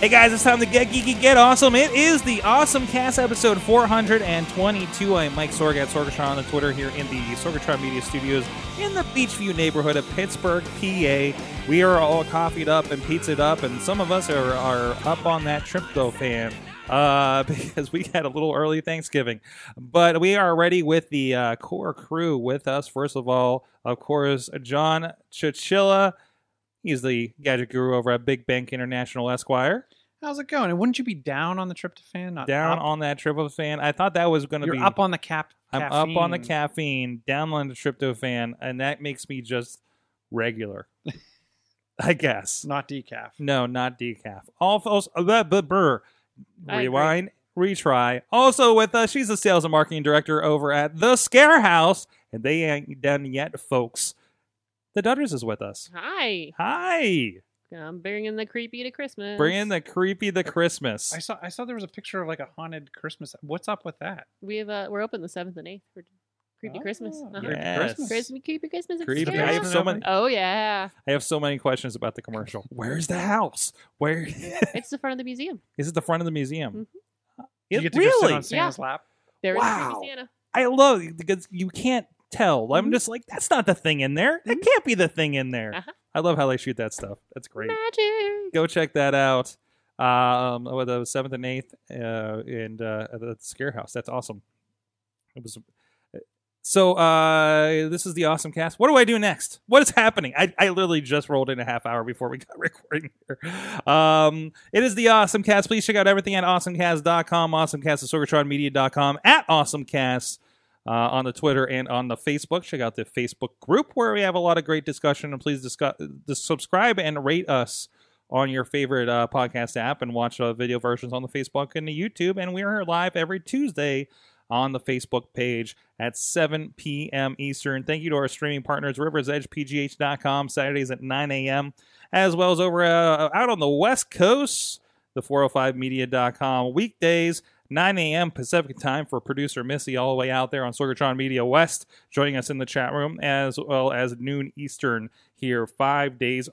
Hey guys, it's time to get geeky, get awesome. It is the Awesome Cast episode 422. I'm Mike Sorg at Sorgatron on the Twitter here in the Sorgatron Media Studios in the Beechview neighborhood of Pittsburgh, PA. We are all coffeeed up and pizzaed up, and some of us are, are up on that tryptophan uh, because we had a little early Thanksgiving. But we are ready with the uh, core crew with us. First of all, of course, John Chichilla. He's the gadget guru over at Big Bank International Esquire. How's it going? And wouldn't you be down on the tryptophan? Not Down up? on that tryptophan. I thought that was going to You're be up on the cap. I'm up on the caffeine. caffeine, down on the tryptophan, and that makes me just regular. I guess. not decaf. No, not decaf. Also, uh, but brr. I agree. rewind, retry. Also with us, she's the sales and marketing director over at the Scare House, and they ain't done yet, folks. The Dutters is with us. Hi. Hi, I'm bringing the creepy to Christmas. bringing the creepy the Christmas. I saw. I saw there was a picture of like a haunted Christmas. What's up with that? We have uh, we're open the seventh and eighth for creepy Oh, Christmas. Uh-huh. Yes. Christmas. Christmas, creepy Christmas. at Creepy. Scare I have so many. Oh yeah, I have so many questions about the commercial. Where's the house? Where it's the front of the museum. is it? The front of the museum? Mhm. You get to go sit really? on Santa's lap. There is Wow. creepy Santa. I love because you can't tell. I'm Mhm. just like, that's not the thing in there. That can't be the thing in there. Uh-huh. I love how they shoot that stuff. That's great. Magic. Go check that out. Um, with the seventh and eighth, uh, and uh, at the Scare House. That's awesome. It was. So uh, this is the awesome cast. What do I do next? What is happening? I, I literally just rolled in a half hour before we got recording here. Um, it is the awesome cast. Please check out everything at awesomecast.com, awesomecast at sorgatronmedia.com, at awesomecast uh, on the Twitter and on the Facebook. Check out the Facebook group where we have a lot of great discussion. And please discuss, subscribe and rate us on your favorite uh, podcast app and watch uh, video versions on the Facebook and the YouTube. And we are live every Tuesday on the Facebook page at 7 p.m. Eastern. Thank you to our streaming partners, riversedgepgh.com, Saturdays at 9 a.m., as well as over uh, out on the West Coast, the 405media.com, weekdays. 9 a.m. Pacific time for producer Missy, all the way out there on Sorgatron Media West, joining us in the chat room, as well as noon Eastern here, five days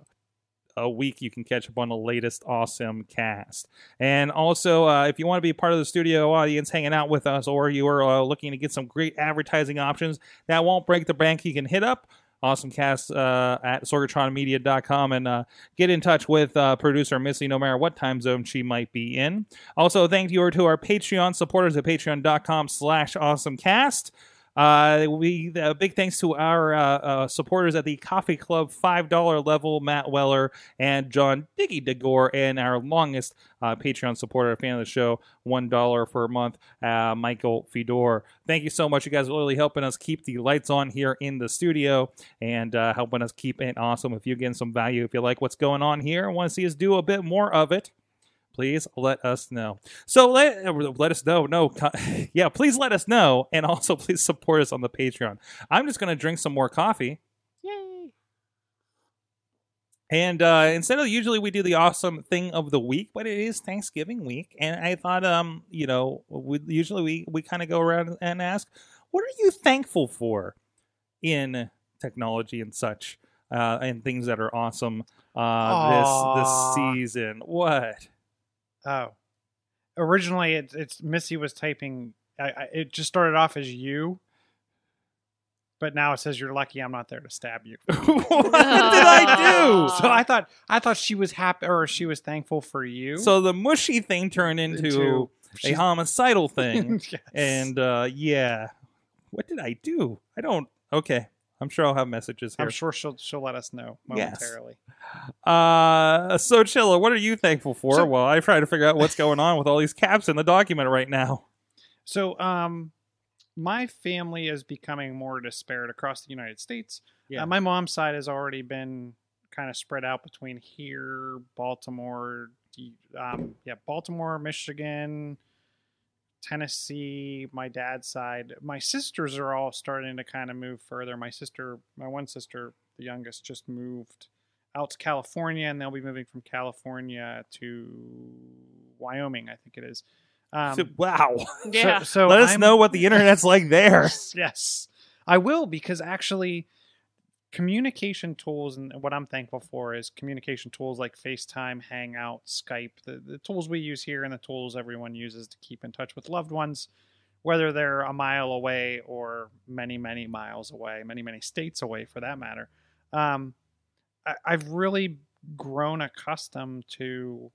a week you can catch up on the latest awesome cast and also uh, if you want to be part of the studio audience hanging out with us or you are uh, looking to get some great advertising options that won't break the bank you can hit up awesomecast uh, at sorgatronmedia.com and uh, get in touch with uh, producer missy no matter what time zone she might be in. Also thank you to our patreon supporters at patreon.com slash awesomecast uh, we uh, big thanks to our uh, uh, supporters at the Coffee Club five dollar level, Matt Weller and John Diggy DeGore, and our longest uh, Patreon supporter, fan of the show, one dollar for a month, uh, Michael Fedor. Thank you so much, you guys are really helping us keep the lights on here in the studio and uh, helping us keep it awesome. If you're getting some value, if you like what's going on here, and want to see us do a bit more of it please let us know. So let let us know. No, yeah, please let us know, and also please support us on the Patreon. I'm just gonna drink some more coffee, Yay. and uh, instead of usually we do the awesome thing of the week, but it is Thanksgiving week, and I thought, um, you know, we, usually we we kind of go around and ask, what are you thankful for in technology and such, uh, and things that are awesome uh, this this season? What? Oh, originally it's it's Missy was typing. I, I, it just started off as you, but now it says you're lucky I'm not there to stab you. what did I do? so I thought I thought she was happy or she was thankful for you. So the mushy thing turned into Into- a homicidal thing. Yes. and uh yeah. What did I do? I don't okay. I'm sure I'll have messages here. I'm sure she'll she'll let us know Yes. momentarily. Uh, so Chilla, what are you thankful for? So- well, I try to figure out what's going on with all these caps in the document right now. So, um, my family is becoming more disparate across the United States. Yeah. Uh, my mom's side has already been kind of spread out between here, Baltimore, um, yeah, Baltimore, Michigan, Tennessee. My dad's side. My sisters are all starting to kind of move further. My sister, my one sister, the youngest, just moved out to California, and they'll be moving from California to Wyoming, I think it is. Um, wow. Yeah. So, so Let us I'm- know what the internet's like there. Yes, yes, I will because actually, communication tools and what I'm thankful for is communication tools like FaceTime, Hangout, Skype, the, the tools we use here and the tools everyone uses to keep in touch with loved ones, whether they're a mile away or many, many miles away, many, many states away for that matter. Um, I, I've really grown accustomed to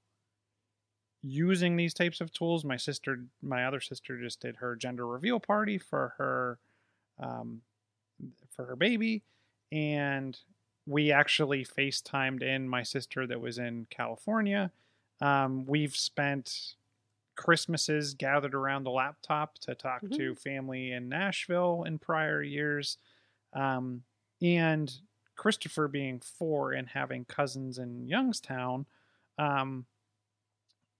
using these types of tools. My sister, my other sister, just did her gender reveal party for her, um, for her baby, and we actually FaceTimed in my sister that was in California. Um, we've spent Christmases gathered around the laptop to talk to family in Nashville in prior years. Um, and Christopher being four and having cousins in Youngstown, um,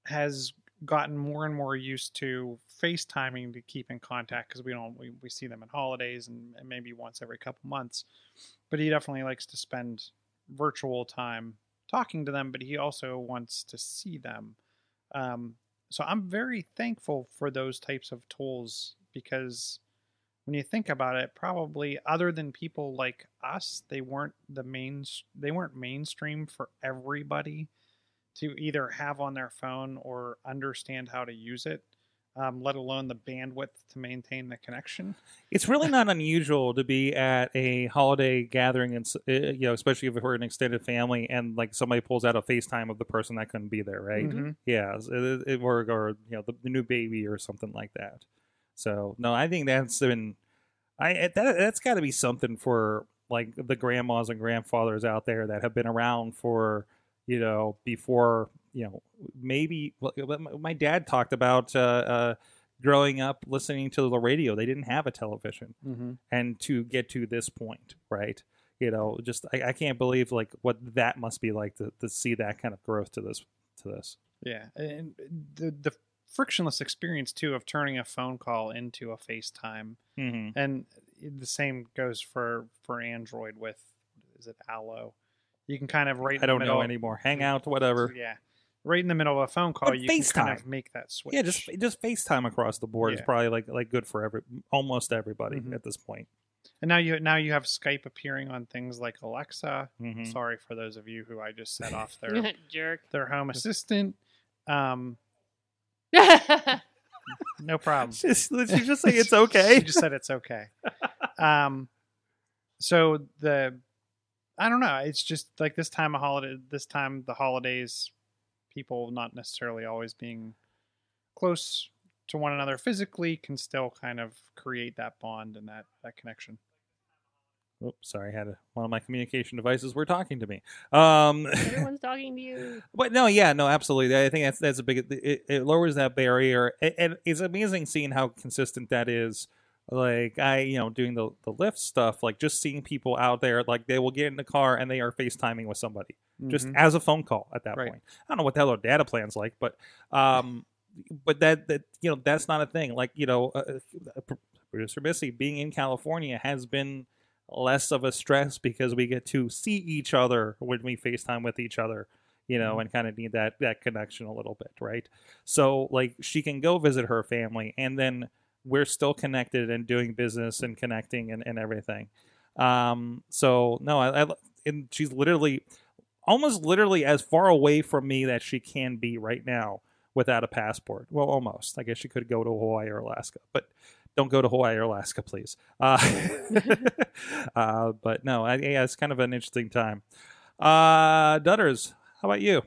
has gotten more and more used to FaceTiming to keep in contact because we don't we, we see them at holidays and, and maybe once every couple months. But he definitely likes to spend virtual time talking to them, but he also wants to see them. Um, so I'm very thankful for those types of tools because when you think about it, probably other than people like us, they weren't the main they weren't mainstream for everybody to either have on their phone or understand how to use it, um, let alone the bandwidth to maintain the connection. It's really not unusual to be at a holiday gathering, and uh, you know, especially if we're an extended family, and like somebody pulls out a FaceTime of the person that couldn't be there, right? Mhm. Yeah, it, it, or, or you know, the, the new baby or something like that. So no, I think that's been, I that that's got to be something for like the grandmas and grandfathers out there that have been around for you know before you know maybe my- dad talked about uh, uh, growing up listening to the radio. They didn't have a television Mm-hmm. and to get to this point, right? You know, just I, I can't believe like what that must be like to, to see that kind of growth to this to this. Yeah, and the the frictionless experience too of turning a phone call into a FaceTime, Mm-hmm. and the same goes for for Android with is it Allo? You can kind of right. I don't know middle- anymore. Hangout, whatever. Yeah, right in the middle of a phone call, But you can kind FaceTime. of make that switch. Yeah, just just FaceTime across the board is probably like like good for every almost everybody Mhm. at this point. and now you now you have Skype appearing on things like Alexa. Mhm. Sorry for those of you who I just set off their Jerk. their home assistant. Um, no problem. Just, did you just say it's okay? she just said it's okay. Um, so the I don't know. It's just like this time of holiday. This time the holidays, people not necessarily always being close to one another physically can still kind of create that bond and that that connection. Oops, sorry, I had a, one of my communication devices were talking to me. Um, Everyone's talking to you. But no, yeah, no, absolutely. I think that's that's a big. It, it lowers that barrier, and, and it's amazing seeing how consistent that is. Like I, you know, doing the the Lyft stuff, like just seeing people out there, like they will get in the car and they are FaceTiming with somebody, just Mhm. as a phone call at that Right. point. I don't know what the hell their data plan's like, but um, but that that you know that's not a thing. Like you know, uh, uh, producer Missy being in California has been less of a stress because we get to see each other when we FaceTime with each other, you know, and kind of need that that connection a little bit, right? So like she can go visit her family and then we're still connected and doing business and connecting and, and everything. Um so no, I, I and she's literally almost literally as far away from me that she can be right now without a passport. Well, almost. I guess she could go to Hawaii or Alaska, but don't go to Hawaii or Alaska, please. Uh, uh, but no, I, yeah, it's kind of an interesting time. Uh, Dutters, how about you?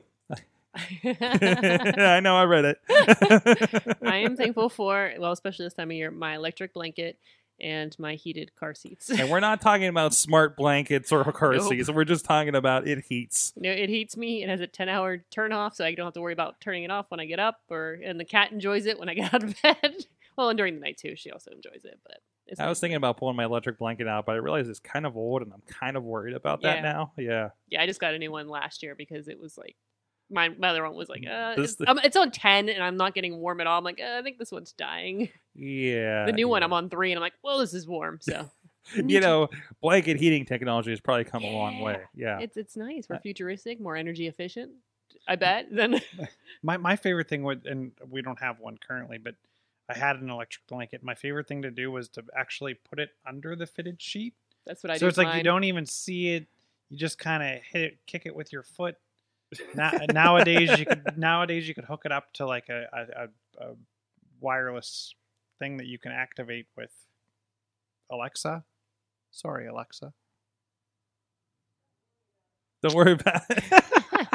I know I read it. I am thankful for, well, especially this time of year, my electric blanket and my heated car seats. and we're not talking about smart blankets or car Nope. seats. We're just talking about it heats. No, it heats me. It has a 10 hour turn off, so I don't have to worry about turning it off when I get up. Or and the cat enjoys it when I get out of bed. well, and during the night too, she also enjoys it. But it's I was thinking about pulling my electric blanket out, but I realized it's kind of old, and I'm kind of worried about that Yeah. now. Yeah, yeah, I just got a new one last year because it was like my, my other one was like uh, This- it's, um, it's on 10 and I'm not getting warm at all. I'm like uh, I think this one's dying. yeah. the new one. I'm on three and I'm like well this is warm so you know, blanket heating technology has probably come a long way. Yeah. it's it's nice. We're Uh, futuristic, more energy efficient. I bet. Then My my favorite thing would, and we don't have one currently, but I had an electric blanket. My favorite thing to do was to actually put it under the fitted sheet, that's what I so do. it's like you don't even see it. You just kind of hit it, kick it with your foot. Now, nowadays you could nowadays you could hook it up to like a, a, a, a wireless thing that you can activate with Alexa. Sorry, Alexa. Don't worry about it.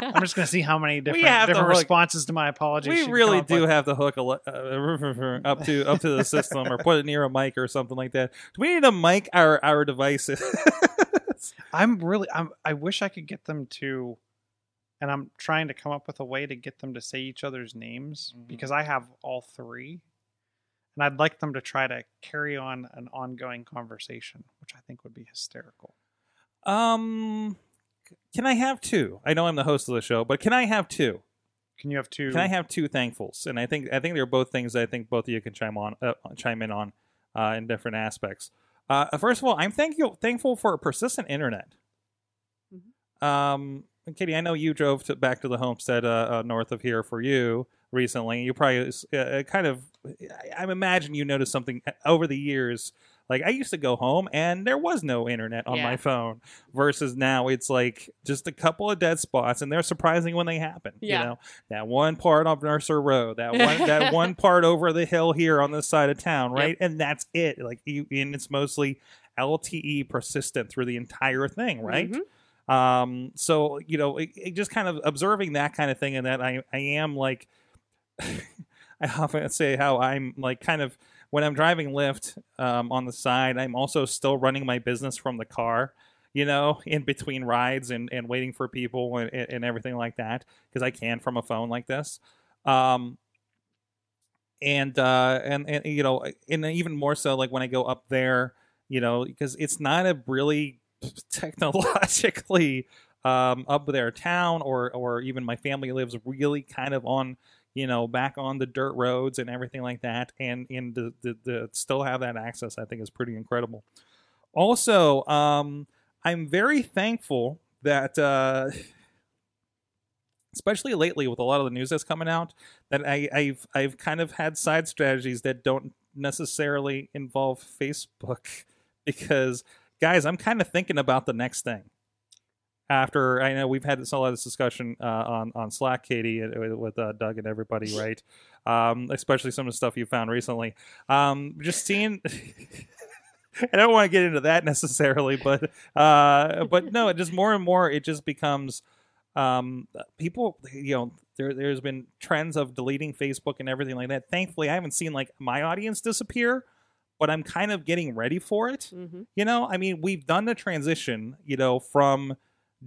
I'm just gonna see how many different have to different responses to my apologies. we really do with. have to hook le- uh, up to up to the system or put it near a mic or something like that. Do we need to mic our our devices? I'm really I'm I wish I could get them to and I'm trying to come up with a way to get them to say each other's names Mhm. because I have all three. And I'd like them to try to carry on an ongoing conversation, which I think would be hysterical. um, can I have two? I know I'm the host of the show, but can I have two? Can you have two? Can I have two thankfuls? And I think I think they're both things I think both of you can chime on uh, chime in on uh, in different aspects. Uh, first of all, I'm thank you, thankful for a persistent internet. Um, and Katie, I know you drove to, back to the homestead uh, uh, north of here for you recently. You probably uh, kind of, I, I imagine you noticed something uh, over the years. Like I used to go home and there was no internet on my phone, versus now it's like just a couple of dead spots, and they're surprising when they happen. Yeah. You know, that one part of Mercer Road, that one that one part over the hill here on this side of town, right? And that's it. Like you, and it's mostly LTE persistent through the entire thing, right? Mhm. Um, so you know, it, it just kind of observing that kind of thing, and that I I am like, I often say how I'm like kind of when I'm driving Lyft um, on the side, I'm also still running my business from the car. You know, in between rides and, and waiting for people and, and everything like that, because I can from a phone like this. Um, and uh, and and you know, and even more so, like when I go up there, you know, because it's not a really technologically um, up there town, or or even my family lives really kind of on you know back on the dirt roads and everything like that, and and the the, the still have that access, I think is pretty incredible. Also, um, I'm very thankful that. Uh, especially lately with a lot of the news that's coming out that I, I've I've kind of had side strategies that don't necessarily involve Facebook because guys, I'm kind of thinking about the next thing. After I know we've had this, a lot of this discussion uh, on on Slack, Katie, uh, with, with uh, Doug and everybody, right? Um, especially some of the stuff you found recently. Um, just seeing. I don't want to get into that necessarily, but uh, but no, it just more and more it just becomes um people you know there there's been trends of deleting facebook and everything like that thankfully i haven't seen like my audience disappear but i'm kind of getting ready for it. Mhm. you know i mean we've done the transition you know from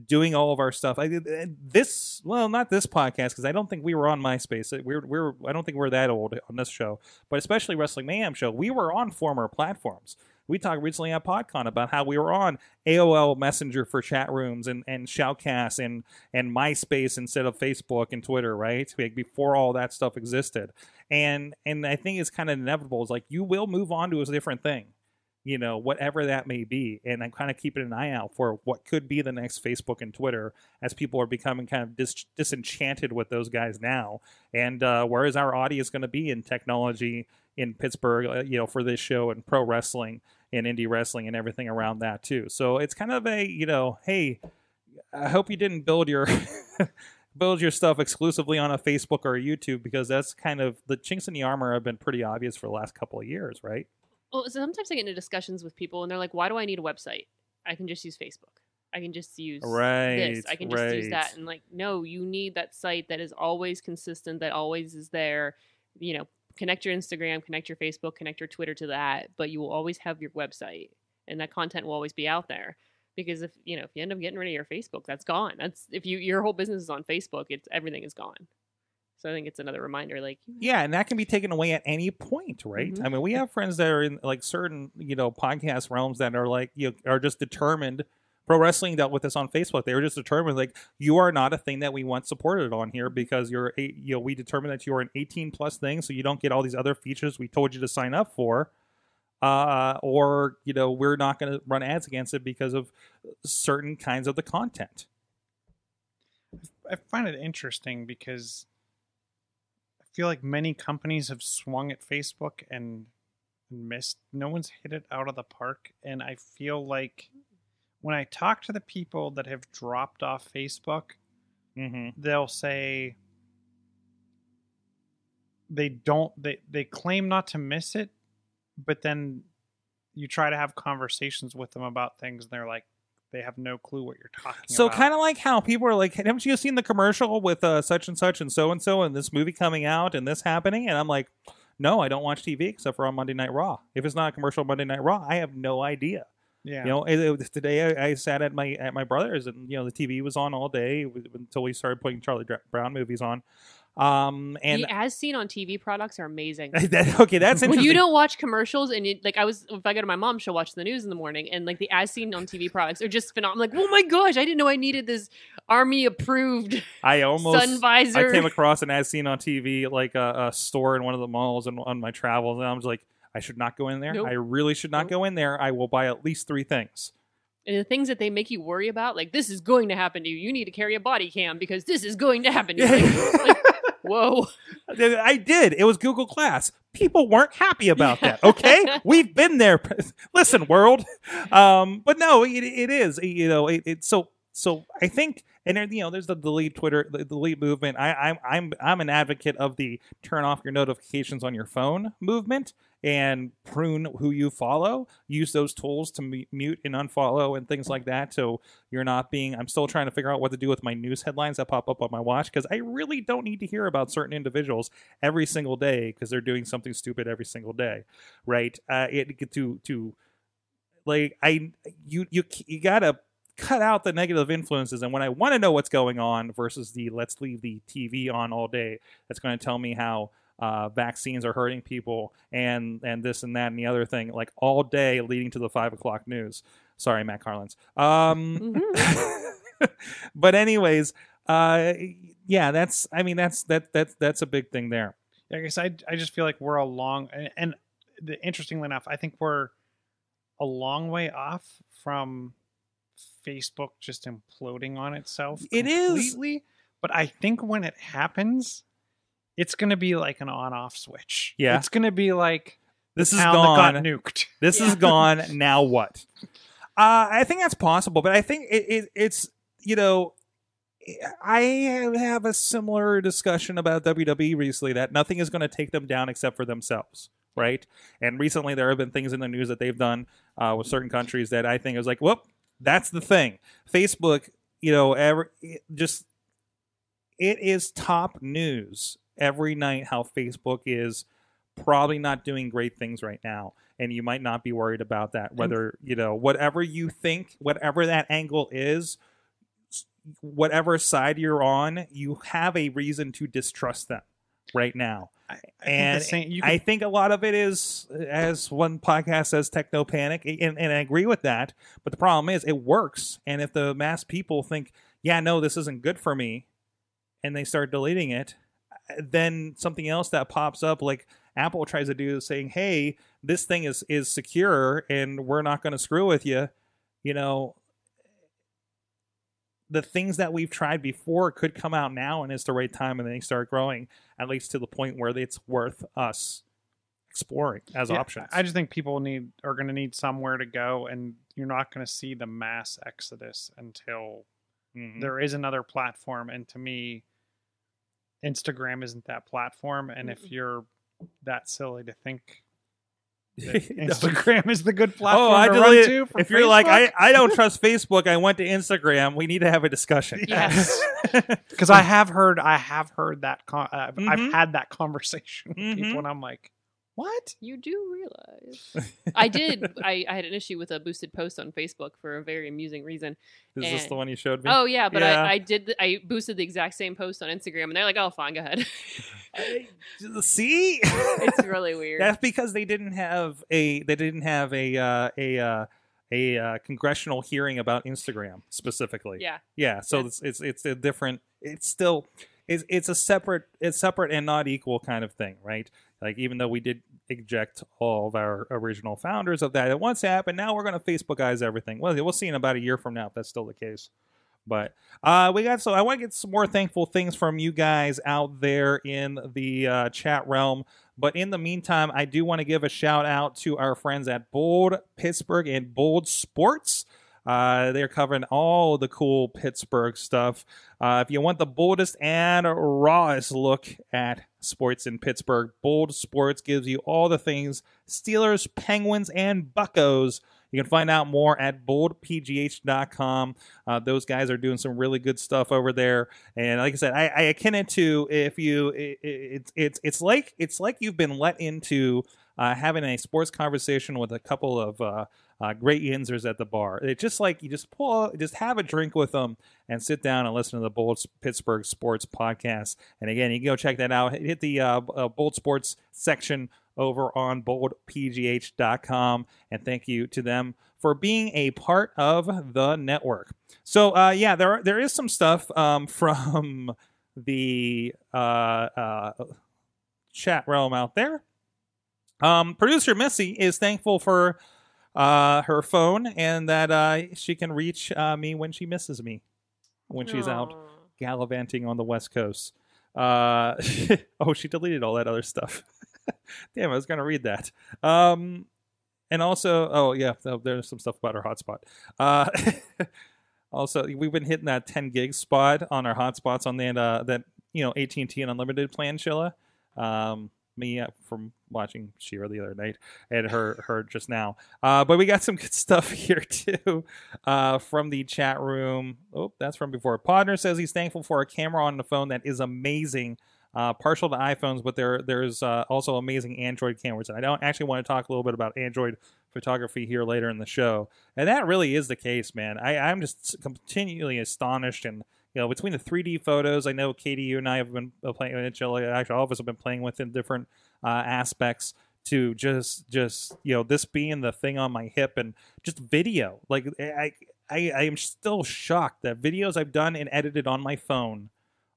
doing all of our stuff. I did this well not this podcast because i don't think we were on myspace. We're we're i don't think we're that old on this show but especially wrestling mayhem show we were on former platforms we talked recently at podcon about how we were on aol messenger for chat rooms and and Shoutcast and and MySpace instead of Facebook and Twitter, right? Like before all that stuff existed. And and I think it's kind of inevitable. It's like you will move on to a different thing, you know, whatever that may be. And I'm kind of keeping an eye out for what could be the next Facebook and Twitter as people are becoming kind of dis- disenchanted with those guys now. And uh, where is our audience going to be in technology in Pittsburgh, uh, you know, for this show and pro wrestling and indie wrestling and everything around that too. So it's kind of a, you know, hey, I hope you didn't build your build your stuff exclusively on a Facebook or a YouTube because that's kind of the chinks in the armor have been pretty obvious for the last couple of years, right? Well, sometimes I get into discussions with people and they're like, "Why do I need a website? I can just use Facebook. I can just use Right, this. I can just use that." And like, no, you need that site that is always consistent, that always is there. You know, connect your Instagram, connect your Facebook, connect your Twitter to that, but you will always have your website, and that content will always be out there. Because if you know if you end up getting rid of your Facebook, that's gone. That's if you your whole business is on Facebook, it's everything is gone. So I think it's another reminder, like Yeah, and that can be taken away at any point, right? Mhm. I mean, we have friends that are in like certain, you know, podcast realms that are like you know, are just determined. Pro wrestling dealt with this on Facebook. They were just determined, like you are not a thing that we want supported on here because you're, a, you know, we determined that you are an 18 plus thing, so you don't get all these other features we told you to sign up for. Uh, or you know, we're not going to run ads against it because of certain kinds of the content. I find it interesting because I feel like many companies have swung at Facebook and missed. No one's hit it out of the park, and I feel like when I talk to the people that have dropped off Facebook, Mm-hmm. they'll say they don't they they claim not to miss it but then you try to have conversations with them about things and they're like they have no clue what you're talking So about So kind of like how people are like, haven't you seen the commercial with uh, such and such and so and so and this movie coming out and this happening? And I'm like, no, I don't watch TV except for on Monday Night Raw. If it's not a commercial Monday Night Raw, I have no idea. yeah You know, it- it- today I, I sat at my at my brother's and you know the TV was on all day until we started putting Charlie Brown movies on. Um, and the as seen on TV products are amazing. that, okay, that's when you don't watch commercials and you like I was if I go to my mom, she'll watch the news in the morning and like the as seen on TV products are just phenomenal. I'm like, oh my gosh, I didn't know I needed this army approved I almost sun visor. I came across an as seen on TV, like a, a store in one of the malls and on my travels, and I was like, I should not go in there. Nope. I really should not Nope. go in there. I will buy at least three things. and the things that they make you worry about, like this is going to happen to you. You need to carry a body cam because this is going to happen to you. Like, whoa. I did. It was Google Glass. People weren't happy about that. Okay, we've been there. Listen, world. Um, but no, it, it is. You know, it, it's so. So I think, and you know, there's the delete Twitter, the delete movement. I, I'm I'm I'm an advocate of the turn off your notifications on your phone movement and prune who you follow. Use those tools to mute and unfollow and things like that. So you're not being. I'm still trying to figure out what to do with my news headlines that pop up on my watch because I really don't need to hear about certain individuals every single day because they're doing something stupid every single day, right? Uh, it to to like I you you you gotta cut out the negative influences and when I want to know what's going on versus the let's leave the TV on all day that's going to tell me how uh, vaccines are hurting people and and this and that and the other thing like all day leading to the five o'clock news. Sorry, Matt Carlins. Um, but anyways, uh, yeah, that's I mean that's that that's that's a big thing there. I guess I I just feel like we're a long and, and the, interestingly enough, I think we're a long way off from Facebook just imploding on itself. It is. completely, But I think when it happens, it's going to be like an on-off switch. Yeah. it's going to be like This is town gone. that got nuked. This Yeah. is gone. Now what? Uh, I think that's possible, but I think it, it, it's you know, I have a similar discussion about WWE recently that nothing is going to take them down except for themselves, right? And recently there have been things in the news that they've done uh, with certain countries that I think is like, whoop, that's the thing. Facebook, you know, every just it is top news every night how Facebook is probably not doing great things right now and you might not be worried about that whether you know whatever you think whatever that angle is whatever side you're on you have a reason to distrust them right now I, I and think same, I think a lot of it is, as one podcast says, techno panic, and, and I agree with that. But the problem is, it works. And if the mass people think, "Yeah, no, this isn't good for me," and they start deleting it, then something else that pops up, like Apple tries to do, is saying, "Hey, this thing is is secure, and we're not going to screw with you," you know. The things that we've tried before could come out now, and it's the right time, and they start growing at least to the point where it's worth us exploring as yeah, options. I just think people need are going to need somewhere to go, and you're not going to see the mass exodus until Mhm. there is another platform and to me instagram isn't that platform and if you're that silly to think Instagram is the good platform oh, I to run to. If you're like, I, I don't trust Facebook, I went to Instagram. We need to have a discussion. Yes. because I have heard I have heard that con- uh, Mhm. I've had that conversation with Mhm. people, and I'm like, what? You do realize. I did. I, I had an issue with a boosted post on Facebook for a very amusing reason. Is this the one you showed me? Oh yeah, but Yeah. I, I did. The, I boosted the exact same post on Instagram, and they're like, "Oh, fine, go ahead." I- see, it's really weird. that's because they didn't have a they didn't have a uh, a uh, a uh, congressional hearing about Instagram specifically. yeah, Yeah, so it's, it's it's a different. It's still it's it's a separate it's separate and not equal kind of thing, right? Like even though we did eject all of our original founders of that at WhatsApp, and now we're going to Facebookize everything. Well, we'll see in about a year from now if that's still the case. But uh, we got so I want to get some more thankful things from you guys out there in the uh, chat realm. But in the meantime, I do want to give a shout out to our friends at Bold Pittsburgh and Bold Sports. Uh, they're covering all the cool Pittsburgh stuff. Uh, if you want the boldest and rawest look at sports in Pittsburgh, Bold Sports gives you all the things Steelers, Penguins, and Buckos. You can find out more at boldpgh.com. Uh, those guys are doing some really good stuff over there. And like I said, I, I akin it to if you, it, it, it's it's it's like it's like you've been let into uh, having a sports conversation with a couple of uh, uh, great yinzers at the bar. It's just like you just pull, just have a drink with them and sit down and listen to the Bold Pittsburgh Sports Podcast. And again, you can go check that out. Hit the uh, uh, Bold Sports section over on boldpgh.com. And thank you to them for being a part of the network. So, uh, yeah, there there is some stuff um, from the uh, uh, chat realm out there. Um, Producer Missy is thankful for uh, her phone and that uh, she can reach uh, me when she misses me, when she's out gallivanting on the West Coast. Uh, oh, she deleted all that other stuff. Damn, I was going to read that. Um, and also, oh yeah, there's some stuff about our hotspot. Uh, also, we've been hitting that 10 gig spot on our hotspots on that uh, that you know AT and unlimited plan, Shilla. Um, me from watching Shira the other night and her her just now. Uh, but we got some good stuff here too uh, from the chat room. Oh, that's from before. Ponder says he's thankful for a camera on the phone that is amazing. Uh, partial to iPhones, but there there's uh, also amazing Android cameras. And I don't actually want to talk a little bit about Android photography here later in the show. And that really is the case, man. I, I'm just continually astonished and you know, between the 3D photos, I know Katie, you and I have been uh, playing. Actually, actually, all of us have been playing with in different uh, aspects. To just, just you know, this being the thing on my hip, and just video. Like I, I, I am still shocked that videos I've done and edited on my phone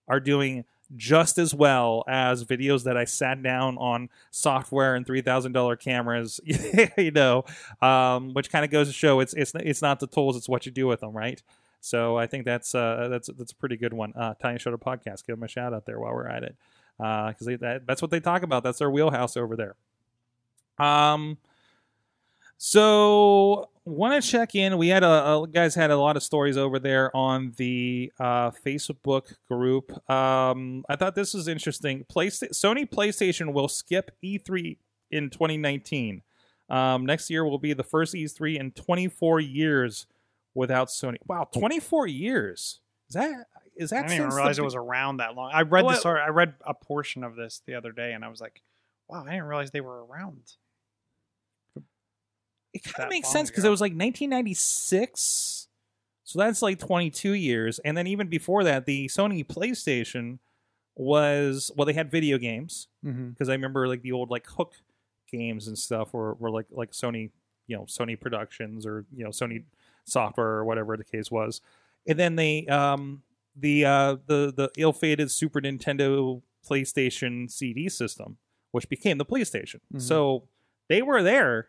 are doing just as well as videos that I sat down on software and three thousand dollar cameras. you know, um, which kind of goes to show it's it's it's not the tools, it's what you do with them, right? So I think that's uh, that's that's a pretty good one. Uh, Tiny Shoulder Podcast, give them a shout out there while we're at it, because that, that's what they talk about. That's their wheelhouse over there. Um, so want to check in. We had a, a guys had a lot of stories over there on the uh, Facebook group. Um, I thought this was interesting. Playsta- Sony PlayStation will skip E3 in 2019. Um, next year will be the first E3 in 24 years without Sony. Wow, 24 years. Is that is that? I didn't even since the realize it was around that long. I read Well, this. I read a portion of this the other day, and I was like, "Wow, I didn't realize they were around." It kind of makes sense because it was like 1996. So that's like 22 years. And then even before that, the Sony PlayStation was, well, they had video games Mm-hmm. because I remember like the old like Hook games and stuff were, were like, like Sony, you know, Sony Productions or, you know, Sony software or whatever the case was. And then they, um, the, uh, the, the ill fated Super Nintendo PlayStation CD system, which became the PlayStation. Mhm. So they were there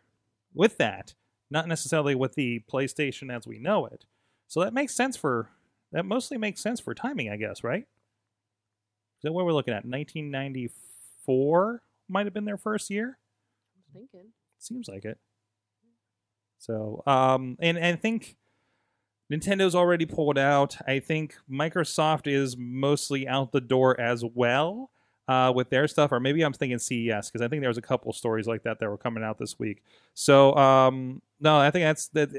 with that, not necessarily with the PlayStation as we know it. So that makes sense for that mostly makes sense for timing, I guess, right? Is that what we're looking at? 1994 might have been their first year. I'm thinking. Seems like it. So, um, and, and I think Nintendo's already pulled out. I think Microsoft is mostly out the door as well. uh, with their stuff, or maybe I'm thinking CES because I think there was a couple stories like that that were coming out this week. So um, no, I think that's that.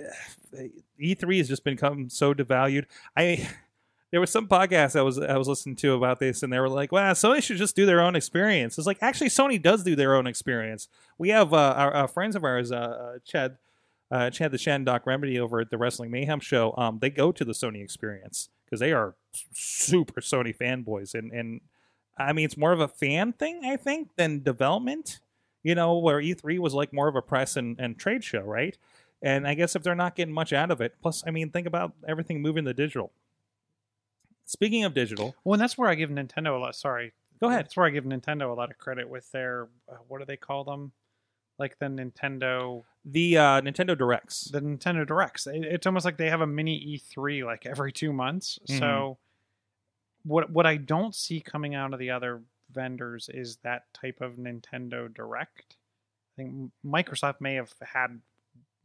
E3 has just become so devalued. I there was some podcast I was I was listening to about this, and they were like, "Well, Sony should just do their own experience." It's like actually Sony does do their own experience. We have uh, our, our friends of ours, uh, uh, Chad, uh, Chad the Shan Doc Remedy over at the Wrestling Mayhem show. Um, they go to the Sony experience because they are super Sony fanboys, and and I mean it's more of a fan thing, I think, than development. You know, where E3 was like more of a press and, and trade show, right? And I guess if they're not getting much out of it, plus, I mean, think about everything moving to digital. Speaking of digital, Well, and that's where I give Nintendo a lot. Sorry, Go ahead. That's where I give Nintendo a lot of credit with their uh, what do they call them? Like the Nintendo, the uh, Nintendo Directs. the Nintendo Directs. It- It's almost like they have a mini E3 like every two months. Mhm. So, what what I don't see coming out of the other vendors is that type of Nintendo Direct. I think Microsoft may have had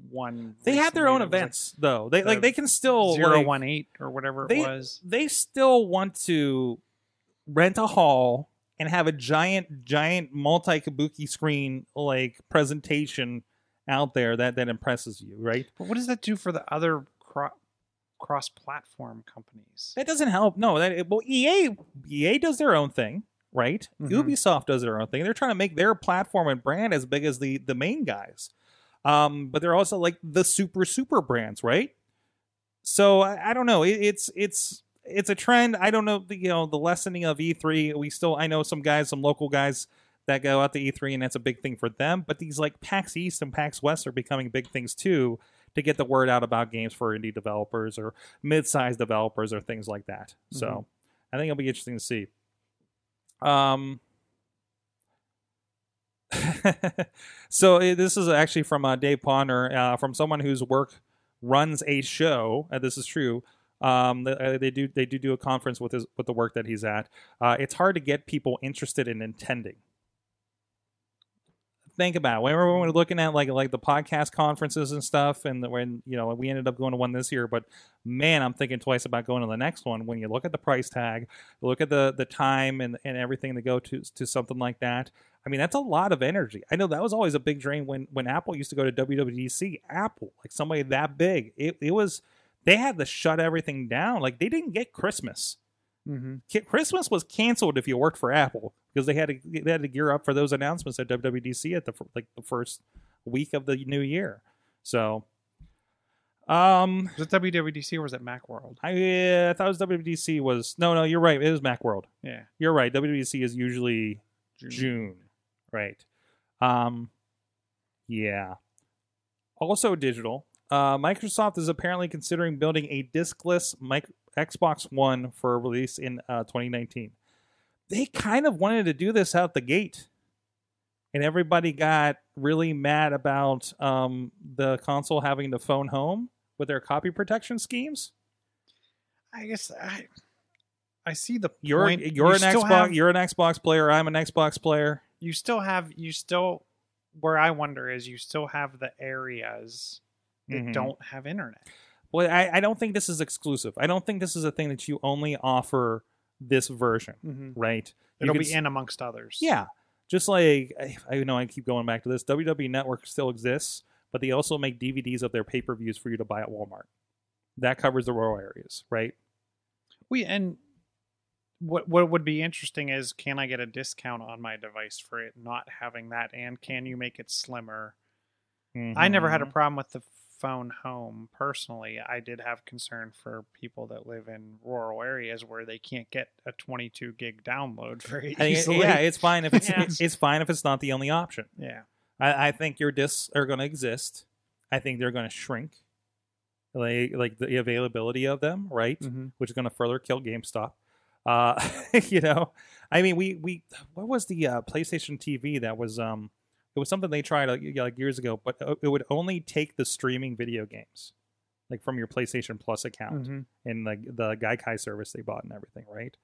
one. They had their own was, like, events, though. They like they can still zero like, or whatever they it was. they still want to rent a hall and have a giant, giant multi kabuki screen like presentation out there that that impresses you, right? But what does that do for the other cro- cross-platform companies? That doesn't help. No, that well, EA EA does their own thing, right? Mhm. Ubisoft does their own thing. They're trying to make their platform and brand as big as the the main guys. Um, but they're also like the super super brands, right? So I, I don't know. It, it's it's it's a trend. I don't know. The, you know, the lessening of E3. We still I know some guys, some local guys that go out to E3, and that's a big thing for them. But these like PAX East and PAX West are becoming big things too to get the word out about games for indie developers or mid-sized developers or things like that. So I think it'll be interesting to see. Um. so eh, this is actually from uh, Dave Ponder, uh, from someone whose work runs a show. Uh, this is true. Um, they, uh, they do they do do a conference with his with the work that he's at. Uh, it's hard to get people interested in intending. Think about it. Whenever we're looking at like like the podcast conferences and stuff, and when you know we ended up going to one this year, but man, I'm thinking twice about going to the next one. When you look at the price tag, look at the the time and and everything to go to to something like that. I mean, that's a lot of energy. I know that was always a big drain when when Apple used to go to WWDC. Apple, like somebody that big, it it was they had to shut everything down. Like they didn't get Christmas. Mm-hmm. Christmas was canceled if you worked for Apple because they had to they had to gear up for those announcements at WWDC at the like the first week of the new year. So, um, Was it WWDC or was it MacWorld? I, uh, I thought it was WWDC was no no you're right it was MacWorld. Yeah. You're right. WWDC is usually June, right? Um, yeah. Also digital. Uh, Microsoft is apparently considering building a diskless mic- Xbox One for release in uh, 2019. They kind of wanted to do this out the gate, and everybody got really mad about um, the console having to phone home with their copy protection schemes. I guess I I see the You're point. you're You an Xbox have- you're an Xbox player. I'm an Xbox player. you still have you still where I wonder is you still have the areas that Mhm. don't have internet. Well, I, I don't think this is exclusive. I don't think this is a thing that you only offer this version, Mm-hmm. right? You It'll be s- in amongst others. Yeah, just like I, I know I keep going back to this. WWE Network still exists, but they also make DVDs of their pay per views for you to buy at Walmart. That covers the rural areas, right? We and what what would be interesting is can I get a discount on my device for it not having that and can you make it slimmer? I never had a Mhm. problem with the phone home personally. I did have concern for people that live in rural areas where they can't get a 22 gig download very it- easily. yeah, it's fine if it's Yeah. it's, fine if it's not the only option. yeah. I, I think your discs are going to exist. I think they're going to shrink, like like the availability of them, right? Mhm. Which is going to further kill GameStop. Uh, you know, I mean, we we what was the uh, PlayStation TV that was um it was something they tried like, like years ago, but uh, it would only take the streaming video games, like from your PlayStation Plus account Mhm. and like the Gaikai service they bought and everything, right?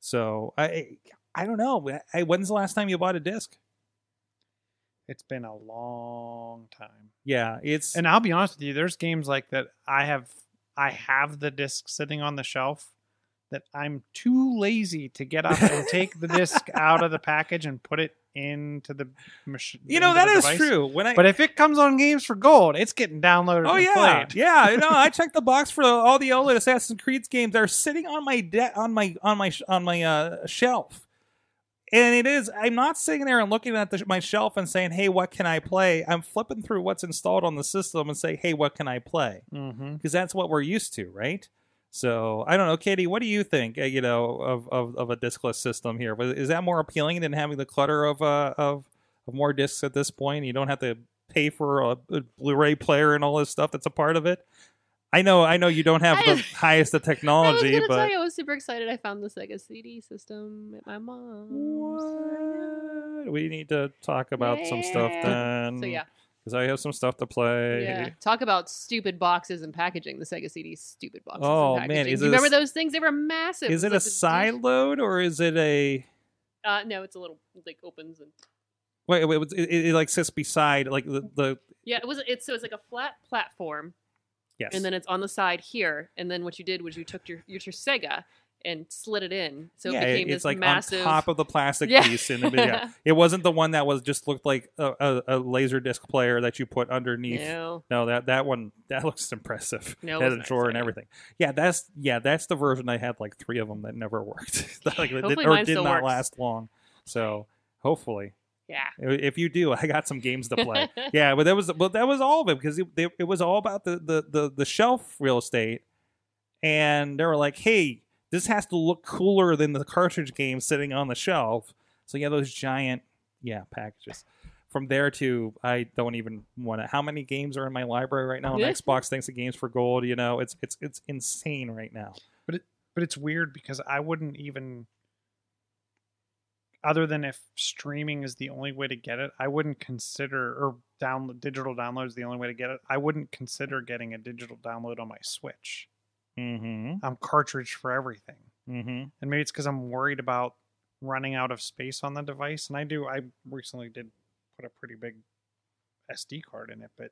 So I I don't know. I, when's the last time you bought a disc? It's been a long time. Yeah, it's And I'll be honest with you, there's games like that I have I have the disc sitting on the shelf that I'm too lazy to get up and take the disc out of the package and put it into the machine. You know that is true. When I But if it comes on Games for Gold, it's getting downloaded. Oh and yeah, played. yeah. You know, I checked the box for all the old Assassin's Creed games. They're sitting on my de- on my on my sh- on my uh, shelf, and it is. I'm not sitting there and looking at the, my shelf and saying, "Hey, what can I play?" I'm flipping through what's installed on the system and say, "Hey, what can I play?" Mm-hmm. Because that's what we're used to, right? So I don't know, Katie. What do you think? Uh, you know, of, of of a discless system here. Is that more appealing than having the clutter of uh of of more discs at this point? You don't have to pay for a, a Blu-ray player and all this stuff that's a part of it. I know, I know, you don't have I- the highest of I was technology, gonna but you, I was super excited. I found the Sega CD system at my mom's. what? We need to talk about some stuff then. So yeah, because I have some stuff to play. yeah. Talk about stupid boxes and packaging. The Sega CD stupid boxes. Oh, and man, is it a remember s- those things? They were massive. Is it It a side load or is it a? Uh, no, it's a little like opens and Wait, wait, it, it, it like sits beside like the the yeah. It was. It's so it's like a flat platform, yes. and then it's on the side here. And then what you did was you took your your, your Sega and slid it in, so yeah, it became it's this like massive. on top of the plastic Yeah. piece in the video. It wasn't the one that was just looked like a, a, a laser disc player that you put underneath. no, No, that that one that looks impressive. No, it had a drawer and yeah. everything. Yeah, that's yeah, that's the version I had like three of them that never worked. like, did, or did not works. last long. So hopefully, yeah. if you do, I got some games to play. yeah, but that was but that was all of it because it, it, it was all about the, the the the shelf real estate, and they were like, hey, this has to look cooler than the cartridge game sitting on the shelf. So yeah, those giant yeah packages. From there to I don't even want to. How many games are in my library right now on Xbox? Thanks to Games for Gold, you know it's it's it's insane right now. But it but it's weird because I wouldn't even other than if streaming is the only way to get it, I wouldn't consider or down digital download is the only way to get it. I wouldn't consider getting a digital download on my Switch. Mm-hmm. I'm cartridge for everything. Mm-hmm. And maybe it's because I'm worried about running out of space on the device. And I do I recently did put a pretty big SD card in it, but